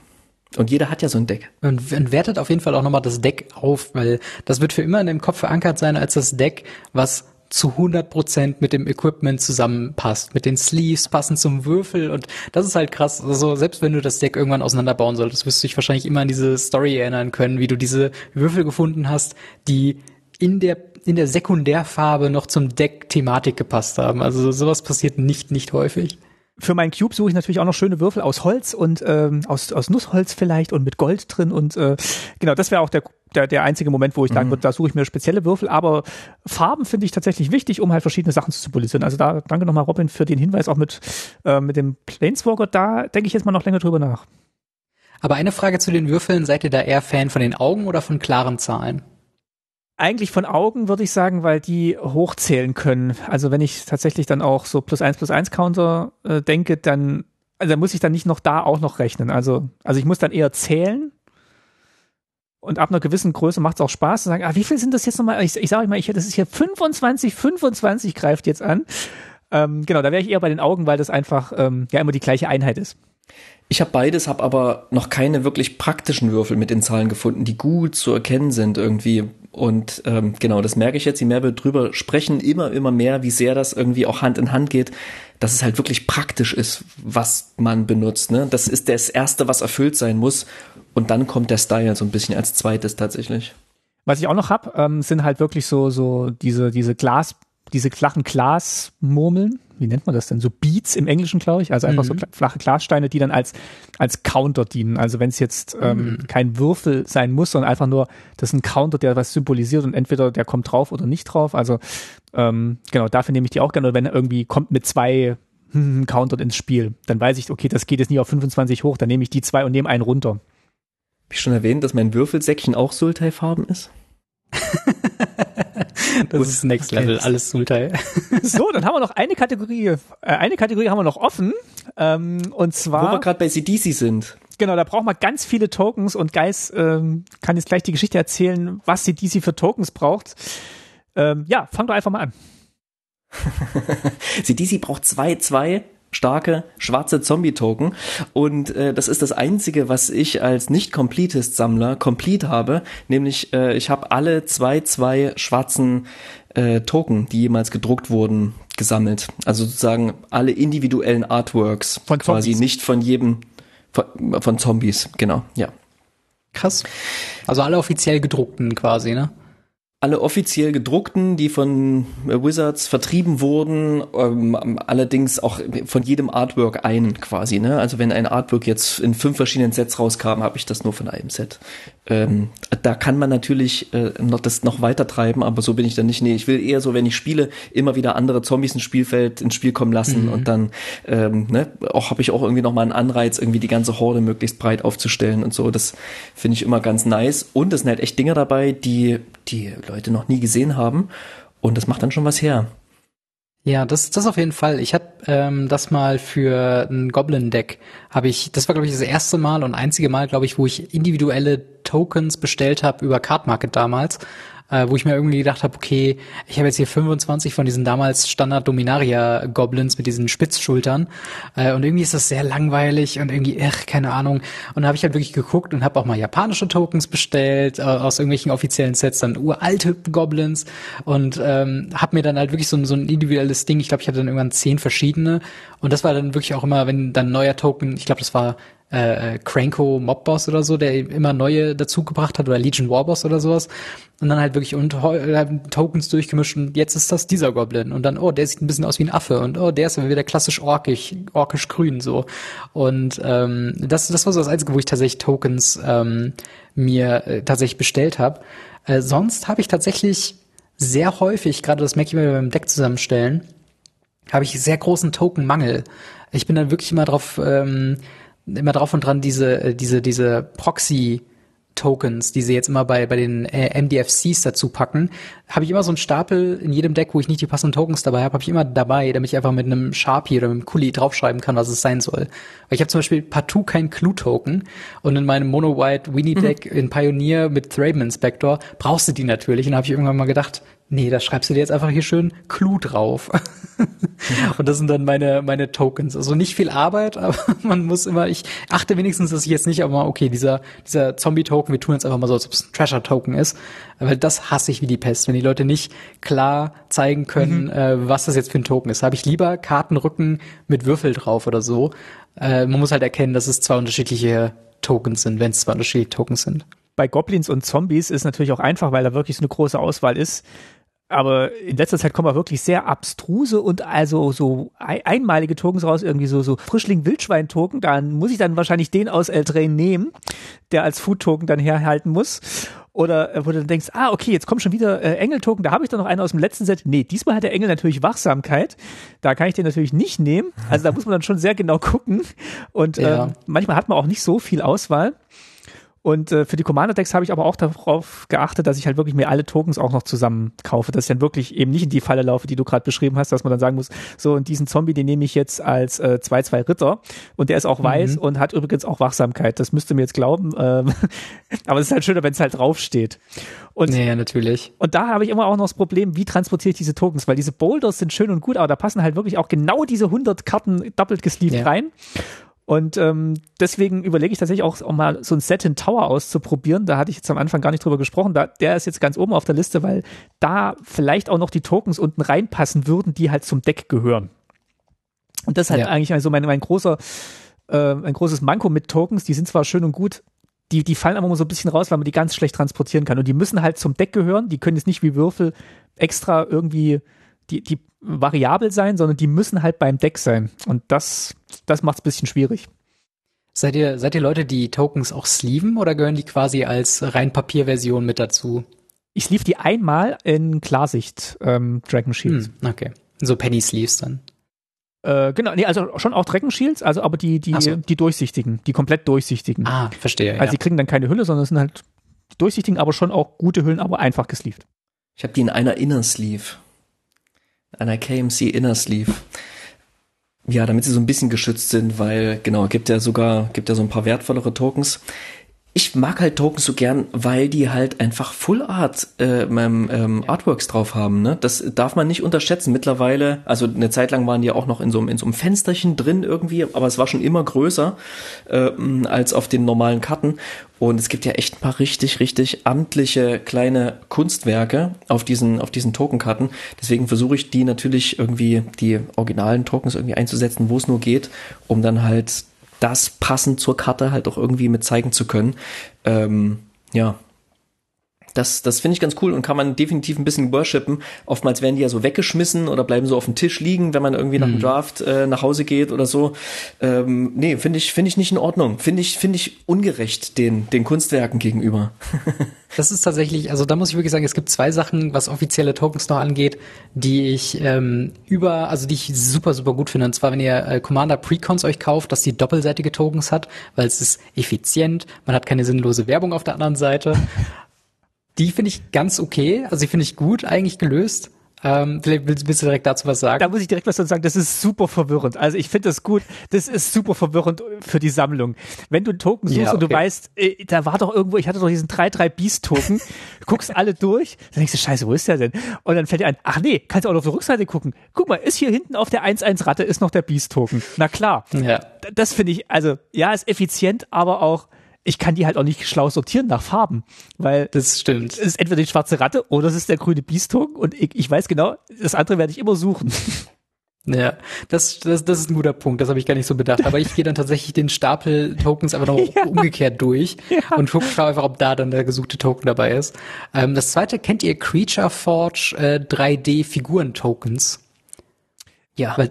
Und jeder hat ja so ein Deck. Und, und wertet auf jeden Fall auch nochmal das Deck auf, weil das wird für immer in dem Kopf verankert sein als das Deck, was zu 100 Prozent mit dem Equipment zusammenpasst, mit den Sleeves passend zum Würfel und das ist halt krass. Also selbst wenn du das Deck irgendwann auseinanderbauen solltest, wirst du dich wahrscheinlich immer an diese Story erinnern können, wie du diese Würfel gefunden hast, die in der in der Sekundärfarbe noch zum Deck Thematik gepasst haben. Also sowas passiert nicht nicht häufig. Für meinen Cube suche ich natürlich auch noch schöne Würfel aus Holz und ähm, aus, aus Nussholz vielleicht und mit Gold drin und äh, genau, das wäre auch der der, der einzige Moment, wo ich sagen mhm. würde, da suche ich mir spezielle Würfel, aber Farben finde ich tatsächlich wichtig, um halt verschiedene Sachen zu symbolisieren. Also da danke nochmal Robin für den Hinweis, auch mit, äh, mit dem Planeswalker, da denke ich jetzt mal noch länger drüber nach. Aber eine Frage zu den Würfeln, seid ihr da eher Fan von den Augen oder von klaren Zahlen? Eigentlich von Augen würde ich sagen, weil die hochzählen können. Also wenn ich tatsächlich dann auch so plus eins plus eins Counter äh, denke, dann also muss ich dann nicht noch da auch noch rechnen. Also, also ich muss dann eher zählen und ab einer gewissen Größe macht es auch Spaß zu sagen, ah, wie viel sind das jetzt nochmal? Ich, ich sage mal, ich, das ist hier 25, 25 greift jetzt an. Ähm, genau, da wäre ich eher bei den Augen, weil das einfach ähm, ja immer die gleiche Einheit ist. Ich habe beides, habe aber noch keine wirklich praktischen Würfel mit den Zahlen gefunden, die gut zu erkennen sind irgendwie. Und ähm, genau, das merke ich jetzt, je mehr wir drüber sprechen, immer, immer mehr, wie sehr das irgendwie auch Hand in Hand geht, dass es halt wirklich praktisch ist, was man benutzt. Ne? Das ist das Erste, was erfüllt sein muss. Und dann kommt der Style so ein bisschen als zweites tatsächlich. Was ich auch noch hab, ähm, sind halt wirklich so, so diese, diese Glas, diese flachen Glasmurmeln. Wie nennt man das denn? So Beats im Englischen, glaube ich. Also einfach mhm. so flache Glassteine, die dann als, als Counter dienen. Also wenn es jetzt ähm, mhm. kein Würfel sein muss, sondern einfach nur, das ist ein Counter, der was symbolisiert und entweder der kommt drauf oder nicht drauf. Also ähm, genau, dafür nehme ich die auch gerne. Oder wenn er irgendwie kommt mit zwei Counter ins Spiel, dann weiß ich, okay, das geht jetzt nie auf 25 hoch, dann nehme ich die zwei und nehme einen runter. Hab ich schon erwähnt, dass mein Würfelsäckchen auch Sultai-Farben ist? das Gut. ist Next Level, alles Sultai. so, dann haben wir noch eine Kategorie, äh, eine Kategorie haben wir noch offen, ähm, und zwar. Wo wir gerade bei CDC sind. Genau, da braucht man ganz viele Tokens und Geis ähm, kann jetzt gleich die Geschichte erzählen, was CDC für Tokens braucht. Ähm, ja, fang doch einfach mal an. CDC braucht zwei, zwei starke schwarze Zombie-Token. Und äh, das ist das Einzige, was ich als Nicht-Completist-Sammler complete habe. Nämlich, äh, ich habe alle zwei, zwei schwarzen äh, Token, die jemals gedruckt wurden, gesammelt. Also sozusagen alle individuellen Artworks. Von quasi nicht von jedem, von, von Zombies, genau, ja. Krass. Also alle offiziell gedruckten quasi, ne? Alle offiziell gedruckten, die von Wizards vertrieben wurden, ähm, allerdings auch von jedem Artwork ein quasi. Ne? Also wenn ein Artwork jetzt in fünf verschiedenen Sets rauskam, habe ich das nur von einem Set. Ähm, da kann man natürlich äh, noch das noch weiter treiben, aber so bin ich dann nicht. Nee, ich will eher so, wenn ich spiele, immer wieder andere Zombies ins Spielfeld ins Spiel kommen lassen mhm. und dann ähm, ne, auch habe ich auch irgendwie noch mal einen Anreiz, irgendwie die ganze Horde möglichst breit aufzustellen und so. Das finde ich immer ganz nice. Und es sind halt echt Dinge dabei, die die Leute noch nie gesehen haben. Und das macht dann schon was her. Ja, das, das auf jeden Fall. Ich hatte ähm, das mal für ein Goblin-Deck, habe ich, das war glaube ich das erste Mal und einzige Mal, glaube ich, wo ich individuelle Tokens bestellt habe über Card Market damals äh, wo ich mir irgendwie gedacht habe, okay, ich habe jetzt hier 25 von diesen damals Standard Dominaria Goblins mit diesen Spitzschultern äh, und irgendwie ist das sehr langweilig und irgendwie, ach, keine Ahnung. Und da habe ich halt wirklich geguckt und habe auch mal japanische Tokens bestellt äh, aus irgendwelchen offiziellen Sets, dann uralte Goblins und ähm, habe mir dann halt wirklich so, so ein individuelles Ding, ich glaube, ich hatte dann irgendwann zehn verschiedene und das war dann wirklich auch immer, wenn dann neuer Token, ich glaube, das war äh, Cranko Mobboss oder so, der immer neue dazugebracht hat oder Legion Warboss oder sowas. Und dann halt wirklich und äh, Tokens durchgemischt und jetzt ist das dieser Goblin. Und dann oh der sieht ein bisschen aus wie ein Affe und oh der ist wieder klassisch orkisch orkisch grün so. Und ähm, das das war so das einzige wo ich tatsächlich Tokens ähm, mir äh, tatsächlich bestellt habe äh, sonst habe ich tatsächlich sehr häufig gerade das merke ich mir beim Deck zusammenstellen habe ich sehr großen Tokenmangel. Ich bin dann wirklich immer drauf ähm, immer drauf und dran diese äh, diese diese Proxy Tokens, die sie jetzt immer bei, bei den äh, MDFCs dazu packen, habe ich immer so einen Stapel in jedem Deck, wo ich nicht die passenden Tokens dabei habe, habe ich immer dabei, damit ich einfach mit einem Sharpie oder mit einem Kuli draufschreiben kann, was es sein soll. Weil ich habe zum Beispiel partout kein Clue-Token und in meinem Mono-White Winnie-Deck mhm. in Pioneer mit Thraben Inspector brauchst du die natürlich. Und da habe ich irgendwann mal gedacht, nee, da schreibst du dir jetzt einfach hier schön Clue drauf. und das sind dann meine, meine Tokens. Also nicht viel Arbeit, aber man muss immer, ich achte wenigstens, dass ich jetzt nicht aber okay, dieser, dieser Zombie-Token, wir tun jetzt einfach mal so, als ob es ein Treasure-Token ist. Weil das hasse ich wie die Pest, wenn die Leute nicht klar zeigen können, mhm. äh, was das jetzt für ein Token ist. Habe ich lieber Kartenrücken mit Würfel drauf oder so. Äh, man muss halt erkennen, dass es zwei unterschiedliche Tokens sind, wenn es zwei unterschiedliche Tokens sind. Bei Goblins und Zombies ist natürlich auch einfach, weil da wirklich so eine große Auswahl ist aber in letzter Zeit kommen auch wirklich sehr abstruse und also so einmalige Tokens raus, irgendwie so, so Frischling-Wildschwein-Token. Dann muss ich dann wahrscheinlich den aus Eldrain nehmen, der als Food-Token dann herhalten muss. Oder äh, wo du dann denkst, ah, okay, jetzt kommt schon wieder äh, Engel-Token, da habe ich doch noch einen aus dem letzten Set. Nee, diesmal hat der Engel natürlich Wachsamkeit. Da kann ich den natürlich nicht nehmen. Also da muss man dann schon sehr genau gucken. Und ja. ähm, manchmal hat man auch nicht so viel Auswahl. Und äh, für die Commander-Decks habe ich aber auch darauf geachtet, dass ich halt wirklich mir alle Tokens auch noch zusammen kaufe, dass ich dann wirklich eben nicht in die Falle laufe, die du gerade beschrieben hast, dass man dann sagen muss, so und diesen Zombie, den nehme ich jetzt als 2-2 äh, Ritter und der ist auch mhm. weiß und hat übrigens auch Wachsamkeit. Das müsst ihr mir jetzt glauben. Ähm, aber es ist halt schöner, wenn es halt draufsteht. Und, ja, natürlich. Und da habe ich immer auch noch das Problem, wie transportiere ich diese Tokens, weil diese Boulders sind schön und gut, aber da passen halt wirklich auch genau diese 100 Karten doppelt gesleeved ja. rein. Und ähm, deswegen überlege ich tatsächlich auch, auch mal so ein Set in Tower auszuprobieren. Da hatte ich jetzt am Anfang gar nicht drüber gesprochen. Da, der ist jetzt ganz oben auf der Liste, weil da vielleicht auch noch die Tokens unten reinpassen würden, die halt zum Deck gehören. Und das ist halt ja. eigentlich also mein, mein großer, äh, ein großes Manko mit Tokens. Die sind zwar schön und gut, die, die fallen aber immer so ein bisschen raus, weil man die ganz schlecht transportieren kann. Und die müssen halt zum Deck gehören. Die können jetzt nicht wie Würfel extra irgendwie die, die variabel sein, sondern die müssen halt beim Deck sein. Und das, das macht es ein bisschen schwierig. Seid ihr, seid ihr Leute, die Tokens auch sleeven oder gehören die quasi als rein Papierversion mit dazu? Ich sleeve die einmal in Klarsicht, ähm, Dragon Shields. Hm, okay. So Penny Sleeves dann. Äh, genau, nee, also schon auch Dragon Shields, also aber die, die, so. die durchsichtigen, die komplett durchsichtigen. Ah, verstehe. Also ja. die kriegen dann keine Hülle, sondern es sind halt durchsichtigen, aber schon auch gute Hüllen, aber einfach gesleeved. Ich habe die in einer Inner Sleeve einer KMC Inner Sleeve. Ja, damit sie so ein bisschen geschützt sind, weil genau, gibt ja sogar, gibt ja so ein paar wertvollere Tokens. Ich mag halt Tokens so gern, weil die halt einfach Full Art äh, ähm, ähm, Artworks drauf haben. Ne? Das darf man nicht unterschätzen. Mittlerweile, also eine Zeit lang waren die auch noch in so, in so einem Fensterchen drin irgendwie, aber es war schon immer größer äh, als auf den normalen Karten. Und es gibt ja echt ein paar richtig, richtig amtliche kleine Kunstwerke auf diesen, auf diesen Tokenkarten. Deswegen versuche ich die natürlich irgendwie, die originalen Tokens irgendwie einzusetzen, wo es nur geht, um dann halt das passend zur Karte halt auch irgendwie mit zeigen zu können. Ähm, ja, das, das finde ich ganz cool und kann man definitiv ein bisschen worshipen. Oftmals werden die ja so weggeschmissen oder bleiben so auf dem Tisch liegen, wenn man irgendwie nach dem mhm. Draft äh, nach Hause geht oder so. Ähm, nee, finde ich, finde ich nicht in Ordnung. Finde ich, finde ich ungerecht den, den Kunstwerken gegenüber. das ist tatsächlich, also da muss ich wirklich sagen, es gibt zwei Sachen, was offizielle Tokens noch angeht, die ich ähm, über, also die ich super, super gut finde. Und zwar, wenn ihr äh, Commander Precons euch kauft, dass die doppelseitige Tokens hat, weil es ist effizient, man hat keine sinnlose Werbung auf der anderen Seite. Die finde ich ganz okay, also die finde ich gut eigentlich gelöst. Ähm, vielleicht willst, willst, du direkt dazu was sagen? Da muss ich direkt was dazu sagen. Das ist super verwirrend. Also ich finde das gut. Das ist super verwirrend für die Sammlung. Wenn du einen Token suchst ja, okay. und du weißt, äh, da war doch irgendwo, ich hatte doch diesen 3-3 Beast Token, guckst alle durch, dann denkst du, scheiße, wo ist der denn? Und dann fällt dir ein, ach nee, kannst du auch noch auf der Rückseite gucken. Guck mal, ist hier hinten auf der 1-1 Ratte ist noch der Beast Token. Na klar. Ja. Das finde ich, also ja, ist effizient, aber auch ich kann die halt auch nicht schlau sortieren nach Farben, weil das stimmt. Es ist entweder die schwarze Ratte oder es ist der grüne Biestung und ich, ich weiß genau, das andere werde ich immer suchen. Ja, das, das, das ist ein guter Punkt, das habe ich gar nicht so bedacht. Aber ich gehe dann tatsächlich den Stapel Tokens einfach noch ja. umgekehrt durch ja. und gucke einfach, ob da dann der gesuchte Token dabei ist. Ähm, das zweite kennt ihr Creature Forge äh, 3D Figuren Tokens. Ja. Weil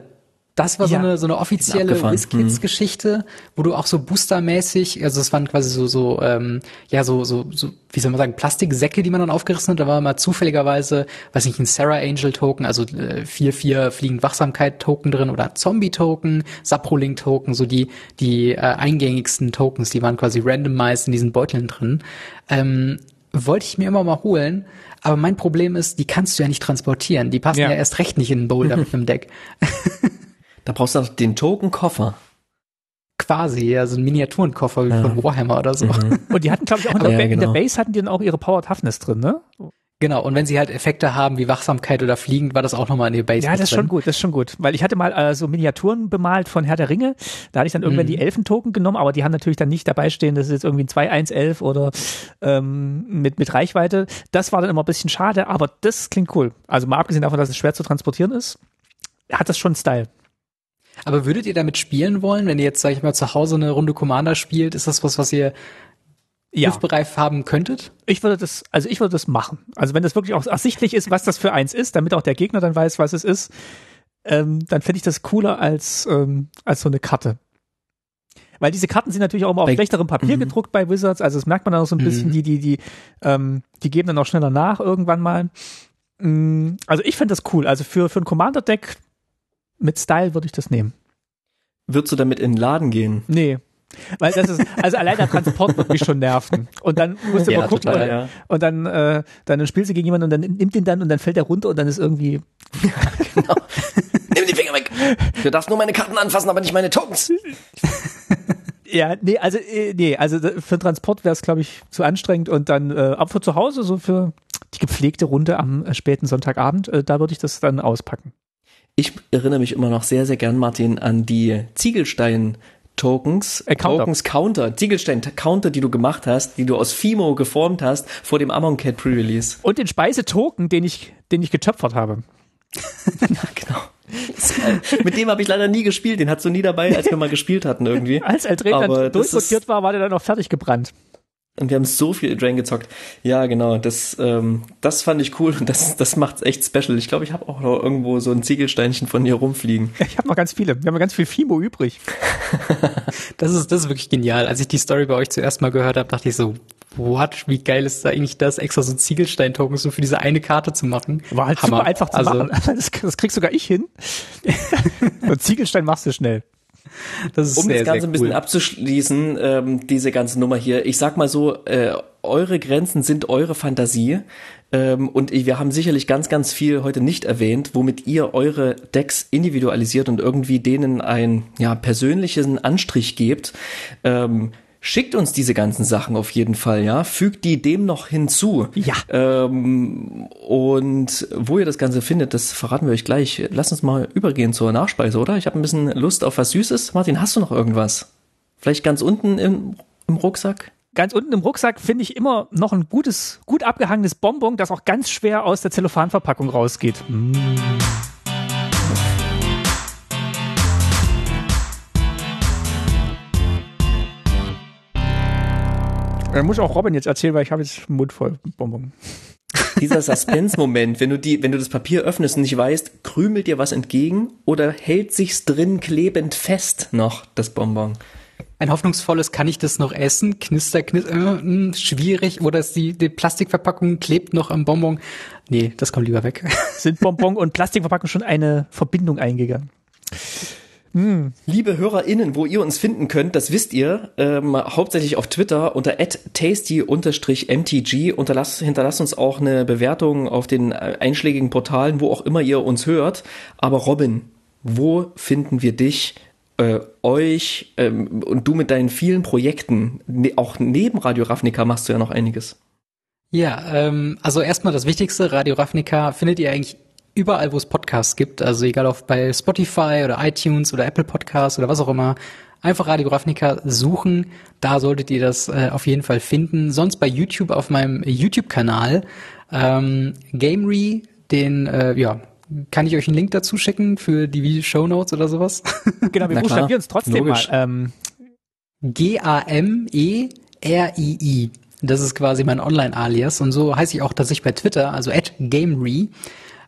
das war ja. so eine so eine offizielle WizKids-Geschichte, mhm. wo du auch so boostermäßig, also es waren quasi so so ähm, ja so so so wie soll man sagen Plastiksäcke, die man dann aufgerissen hat. Da war mal zufälligerweise, weiß nicht, ein Sarah Angel Token, also äh, vier vier fliegend Wachsamkeit Token drin oder Zombie Token, Saprolink Token, so die die äh, eingängigsten Tokens, die waren quasi randomized in diesen Beuteln drin. Ähm, wollte ich mir immer mal holen, aber mein Problem ist, die kannst du ja nicht transportieren. Die passen ja, ja erst recht nicht in einen Boulder mit einem Deck. Da brauchst du auch den Token-Koffer. Quasi, ja, so ein Miniaturenkoffer ja. von Warhammer oder so. Mhm. Und die hatten, glaube ich, auch in der, ja, genau. in der genau. Base hatten die dann auch ihre Power Toughness drin, ne? Genau, und wenn sie halt Effekte haben wie Wachsamkeit oder Fliegen, war das auch nochmal in der Base. Ja, das ist schon gut, das ist schon gut. Weil ich hatte mal äh, so Miniaturen bemalt von Herr der Ringe. Da hatte ich dann irgendwann mhm. die Elfentoken genommen, aber die haben natürlich dann nicht dabei stehen, das ist jetzt irgendwie ein 2-1-11 oder ähm, mit, mit Reichweite. Das war dann immer ein bisschen schade, aber das klingt cool. Also mal abgesehen davon, dass es schwer zu transportieren ist, hat das schon Style. Aber würdet ihr damit spielen wollen, wenn ihr jetzt, sag ich mal, zu Hause eine Runde Commander spielt? Ist das was, was ihr ja. griffbereit haben könntet? Ich würde das, also ich würde das machen. Also wenn das wirklich auch ersichtlich ist, was das für eins ist, damit auch der Gegner dann weiß, was es ist, ähm, dann finde ich das cooler als, ähm, als so eine Karte. Weil diese Karten sind natürlich auch immer auf schlechterem Papier mhm. gedruckt bei Wizards, also das merkt man dann auch so ein bisschen, mhm. die, die, die, ähm, die geben dann auch schneller nach irgendwann mal. Mm, also ich finde das cool. Also für, für ein Commander-Deck mit Style würde ich das nehmen. Würdest du damit in den Laden gehen? Nee. Weil das ist, also allein der Transport wird mich schon nerven. Und dann musst du ja, mal gucken total, und, ja. und, dann, äh, dann spielst du gegen jemanden und dann nimmt ihn dann und dann fällt er runter und dann ist irgendwie. genau. Nimm die Finger weg. Du darfst nur meine Karten anfassen, aber nicht meine Tokens. Ja, nee, also äh, nee, also für den Transport wäre es, glaube ich, zu anstrengend und dann äh, ab für zu Hause, so für die gepflegte Runde am äh, späten Sonntagabend, äh, da würde ich das dann auspacken. Ich erinnere mich immer noch sehr, sehr gern, Martin, an die Ziegelstein Tokens, äh, Counter. Tokens Counter, Ziegelstein Counter, die du gemacht hast, die du aus Fimo geformt hast vor dem Amon Cat Pre-Release. Und den Speise-Token, den ich, den ich getöpfert habe. ja, genau. Mit dem habe ich leider nie gespielt, den hattest du nie dabei, als wir mal gespielt hatten irgendwie. Als Eldrain dann durchrotiert war, war der dann auch fertig gebrannt. Und wir haben so viel Drain gezockt. Ja, genau, das, ähm, das fand ich cool und das, das macht's echt special. Ich glaube, ich habe auch noch irgendwo so ein Ziegelsteinchen von hier rumfliegen. Ich habe noch ganz viele. Wir haben noch ganz viel Fimo übrig. das ist, das ist wirklich genial. Als ich die Story bei euch zuerst mal gehört habe, dachte ich so, what, wie geil ist da eigentlich das, extra so Ziegelstein-Token so für diese eine Karte zu machen? War halt Hammer. super einfach zu also, machen. Das, das kriegst sogar ich hin. und Ziegelstein machst du schnell. Das um sehr, das Ganze ein bisschen abzuschließen, ähm, diese ganze Nummer hier. Ich sag mal so, äh, eure Grenzen sind eure Fantasie. Ähm, und wir haben sicherlich ganz, ganz viel heute nicht erwähnt, womit ihr eure Decks individualisiert und irgendwie denen einen ja, persönlichen Anstrich gebt. Ähm, Schickt uns diese ganzen Sachen auf jeden Fall, ja. Fügt die dem noch hinzu. Ja. Ähm, und wo ihr das Ganze findet, das verraten wir euch gleich. Lass uns mal übergehen zur Nachspeise, oder? Ich habe ein bisschen Lust auf was Süßes. Martin, hast du noch irgendwas? Vielleicht ganz unten im, im Rucksack? Ganz unten im Rucksack finde ich immer noch ein gutes, gut abgehangenes Bonbon, das auch ganz schwer aus der Zellophanverpackung rausgeht. Mm. Er muss auch Robin jetzt erzählen, weil ich habe jetzt Mund voll Bonbon. Dieser Suspense-Moment, wenn du die, wenn du das Papier öffnest und nicht weißt, krümelt dir was entgegen oder hält sich's drin klebend fest noch, das Bonbon? Ein hoffnungsvolles, kann ich das noch essen? Knister, knister, äh, hm, schwierig. Oder ist die, die Plastikverpackung klebt noch am Bonbon? Nee, das kommt lieber weg. Sind Bonbon und Plastikverpackung schon eine Verbindung eingegangen? Liebe HörerInnen, wo ihr uns finden könnt, das wisst ihr, ähm, hauptsächlich auf Twitter unter tasty-mtg. Unterlasst, hinterlasst uns auch eine Bewertung auf den äh, einschlägigen Portalen, wo auch immer ihr uns hört. Aber Robin, wo finden wir dich, äh, euch ähm, und du mit deinen vielen Projekten? Ne, auch neben Radio Ravnica machst du ja noch einiges. Ja, ähm, also erstmal das Wichtigste, Radio Ravnica findet ihr eigentlich überall, wo es Podcasts gibt. Also egal ob bei Spotify oder iTunes oder Apple Podcasts oder was auch immer. Einfach Radio Ravnica suchen. Da solltet ihr das äh, auf jeden Fall finden. Sonst bei YouTube auf meinem YouTube-Kanal. Ähm, Gamery, den, äh, ja, kann ich euch einen Link dazu schicken für die Show Notes oder sowas? Genau, wir buchstabieren es trotzdem Logisch. mal. Ähm. G-A-M-E-R-I-I. Das ist quasi mein Online-Alias und so heiße ich auch tatsächlich bei Twitter, also at Gamery.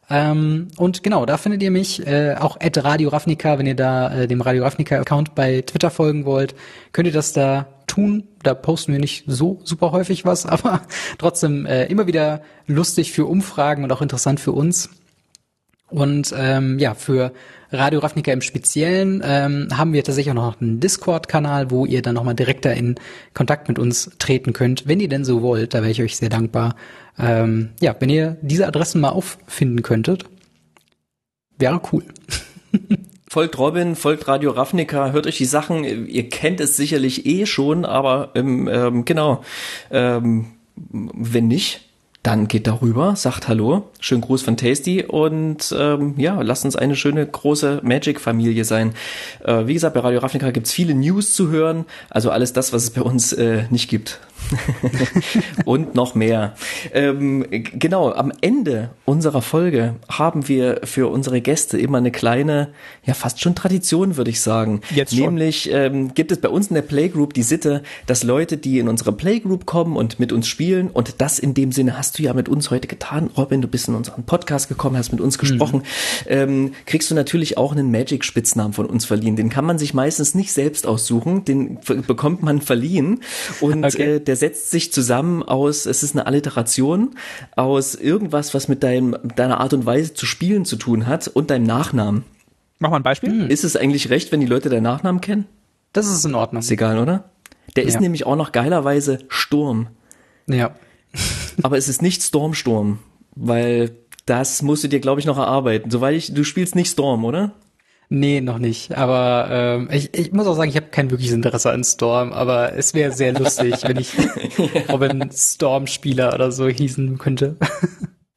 Ähm, und genau, da findet ihr mich, äh, auch at Radio Ravnica, wenn ihr da äh, dem Radio Ravnica-Account bei Twitter folgen wollt, könnt ihr das da tun. Da posten wir nicht so super häufig was, aber trotzdem äh, immer wieder lustig für Umfragen und auch interessant für uns. Und ähm, ja, für Radio Ravnica im Speziellen ähm, haben wir tatsächlich auch noch einen Discord-Kanal, wo ihr dann nochmal direkter in Kontakt mit uns treten könnt, wenn ihr denn so wollt. Da wäre ich euch sehr dankbar. Ähm, ja, wenn ihr diese Adressen mal auffinden könntet, wäre cool. folgt Robin, folgt Radio Ravnica, hört euch die Sachen, ihr kennt es sicherlich eh schon, aber ähm, ähm, genau, ähm, wenn nicht, dann geht darüber, sagt Hallo, schönen Gruß von Tasty und ähm, ja, lasst uns eine schöne große Magic-Familie sein. Äh, wie gesagt, bei Radio Ravnica gibt's viele News zu hören, also alles das, was es bei uns äh, nicht gibt. und noch mehr. Ähm, genau, am Ende unserer Folge haben wir für unsere Gäste immer eine kleine, ja fast schon Tradition, würde ich sagen. Jetzt schon. Nämlich ähm, gibt es bei uns in der Playgroup die Sitte, dass Leute, die in unsere Playgroup kommen und mit uns spielen, und das in dem Sinne hast du ja mit uns heute getan, Robin, du bist in unseren Podcast gekommen, hast mit uns gesprochen, mhm. ähm, kriegst du natürlich auch einen Magic-Spitznamen von uns verliehen. Den kann man sich meistens nicht selbst aussuchen, den bekommt man verliehen. Und okay. äh, der setzt sich zusammen aus, es ist eine Alliteration, aus irgendwas, was mit deinem, deiner Art und Weise zu spielen zu tun hat und deinem Nachnamen. Mach mal ein Beispiel. Hm. Ist es eigentlich recht, wenn die Leute deinen Nachnamen kennen? Das ist in Ordnung. Ist egal, oder? Der ja. ist nämlich auch noch geilerweise Sturm. Ja. Aber es ist nicht Stormsturm, weil das musst du dir, glaube ich, noch erarbeiten. Soweit ich, du spielst nicht Storm, oder? Nee, noch nicht. Aber ähm, ich, ich muss auch sagen, ich habe kein wirkliches Interesse an Storm, aber es wäre sehr lustig, wenn ich Robin Storm-Spieler oder so hießen könnte.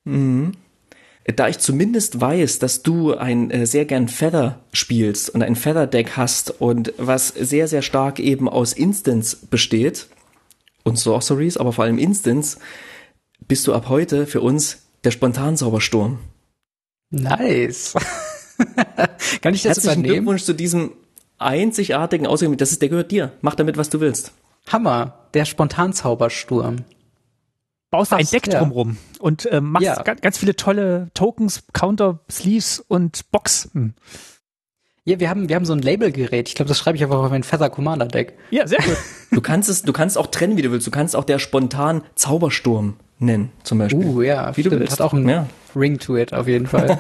mhm. Da ich zumindest weiß, dass du ein äh, sehr gern Feather spielst und ein Feather-Deck hast und was sehr, sehr stark eben aus Instants besteht und Sorceries, aber vor allem Instants, bist du ab heute für uns der Spontansaubersturm. Nice. Kann ich das Herzlichen übernehmen? Glückwunsch zu diesem einzigartigen Ausgang. Das ist, der gehört dir. Mach damit, was du willst. Hammer. Der Spontanzaubersturm. Baust ein Deck ja. drumrum und äh, machst ja. ganz, ganz viele tolle Tokens, Counter, Sleeves und Boxen. Ja, wir haben, wir haben so ein Labelgerät. Ich glaube, das schreibe ich einfach auf mein Feather Commander Deck. Ja, sehr gut. du kannst es, du kannst auch trennen, wie du willst. Du kannst auch der spontan Zaubersturm nennen, zum Beispiel. Uh, ja. Wie stimmt. du willst. Hat auch einen ja. Ring to it, auf jeden Fall.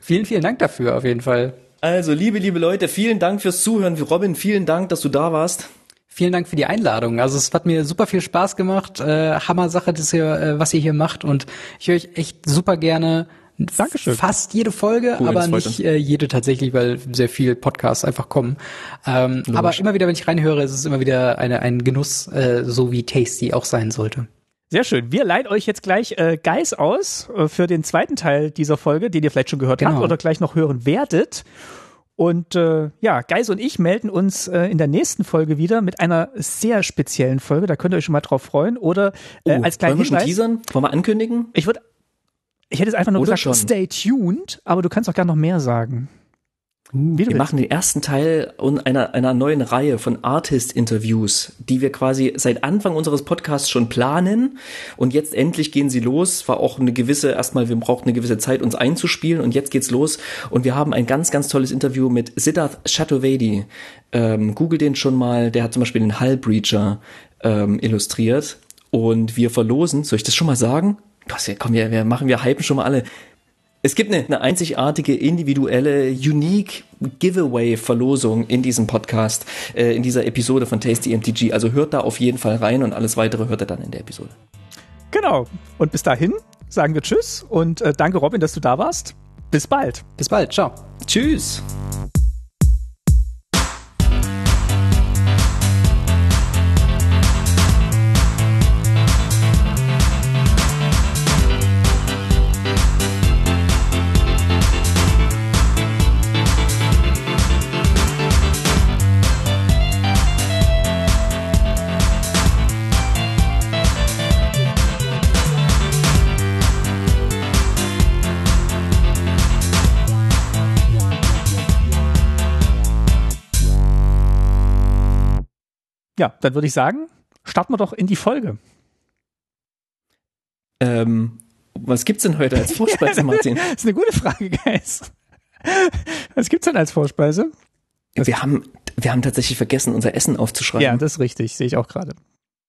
vielen, vielen Dank dafür, auf jeden Fall. Also, liebe, liebe Leute, vielen Dank fürs Zuhören. Robin, vielen Dank, dass du da warst. Vielen Dank für die Einladung. Also es hat mir super viel Spaß gemacht. Äh, Hammer Sache, das hier, äh, was ihr hier macht. Und ich höre euch echt super gerne Dankeschön. fast jede Folge, cool, aber nicht äh, jede tatsächlich, weil sehr viel Podcasts einfach kommen. Ähm, aber immer wieder, wenn ich reinhöre, ist es immer wieder eine, ein Genuss, äh, so wie Tasty auch sein sollte. Sehr schön. Wir leihen euch jetzt gleich äh, Geis aus äh, für den zweiten Teil dieser Folge, den ihr vielleicht schon gehört genau. habt oder gleich noch hören werdet. Und äh, ja, Geis und ich melden uns äh, in der nächsten Folge wieder mit einer sehr speziellen Folge. Da könnt ihr euch schon mal drauf freuen. Oder äh, oh, als kleinen Wollen wir schon teasern? Wollen wir ankündigen? Ich würde ich hätte jetzt einfach nur Oder gesagt, schon. stay tuned, aber du kannst auch gerne noch mehr sagen. Uh, wir willst. machen den ersten Teil einer, einer neuen Reihe von Artist-Interviews, die wir quasi seit Anfang unseres Podcasts schon planen. Und jetzt endlich gehen sie los. War auch eine gewisse, erstmal, wir brauchten eine gewisse Zeit, uns einzuspielen. Und jetzt geht's los. Und wir haben ein ganz, ganz tolles Interview mit Siddharth Chaturvedi. Ähm, Google den schon mal. Der hat zum Beispiel den Hull Breacher ähm, illustriert. Und wir verlosen, soll ich das schon mal sagen? Was, komm, wir, wir machen, wir hypen schon mal alle Es gibt eine, eine einzigartige, individuelle, unique Giveaway-Verlosung in diesem Podcast, äh, in dieser Episode von Tasty MTG. Also hört da auf jeden Fall rein und alles weitere hört ihr dann in der Episode. Genau. Und bis dahin sagen wir Tschüss und äh, danke Robin, dass du da warst. Bis bald. Bis bald. Ciao. Tschüss. Ja, dann würde ich sagen, starten wir doch in die Folge. Ähm, was gibt's denn heute als Vorspeise, Martin? das ist eine gute Frage, Guys. Was gibt's denn als Vorspeise? Wir haben, wir haben tatsächlich vergessen, unser Essen aufzuschreiben. Ja, das ist richtig, sehe ich auch gerade.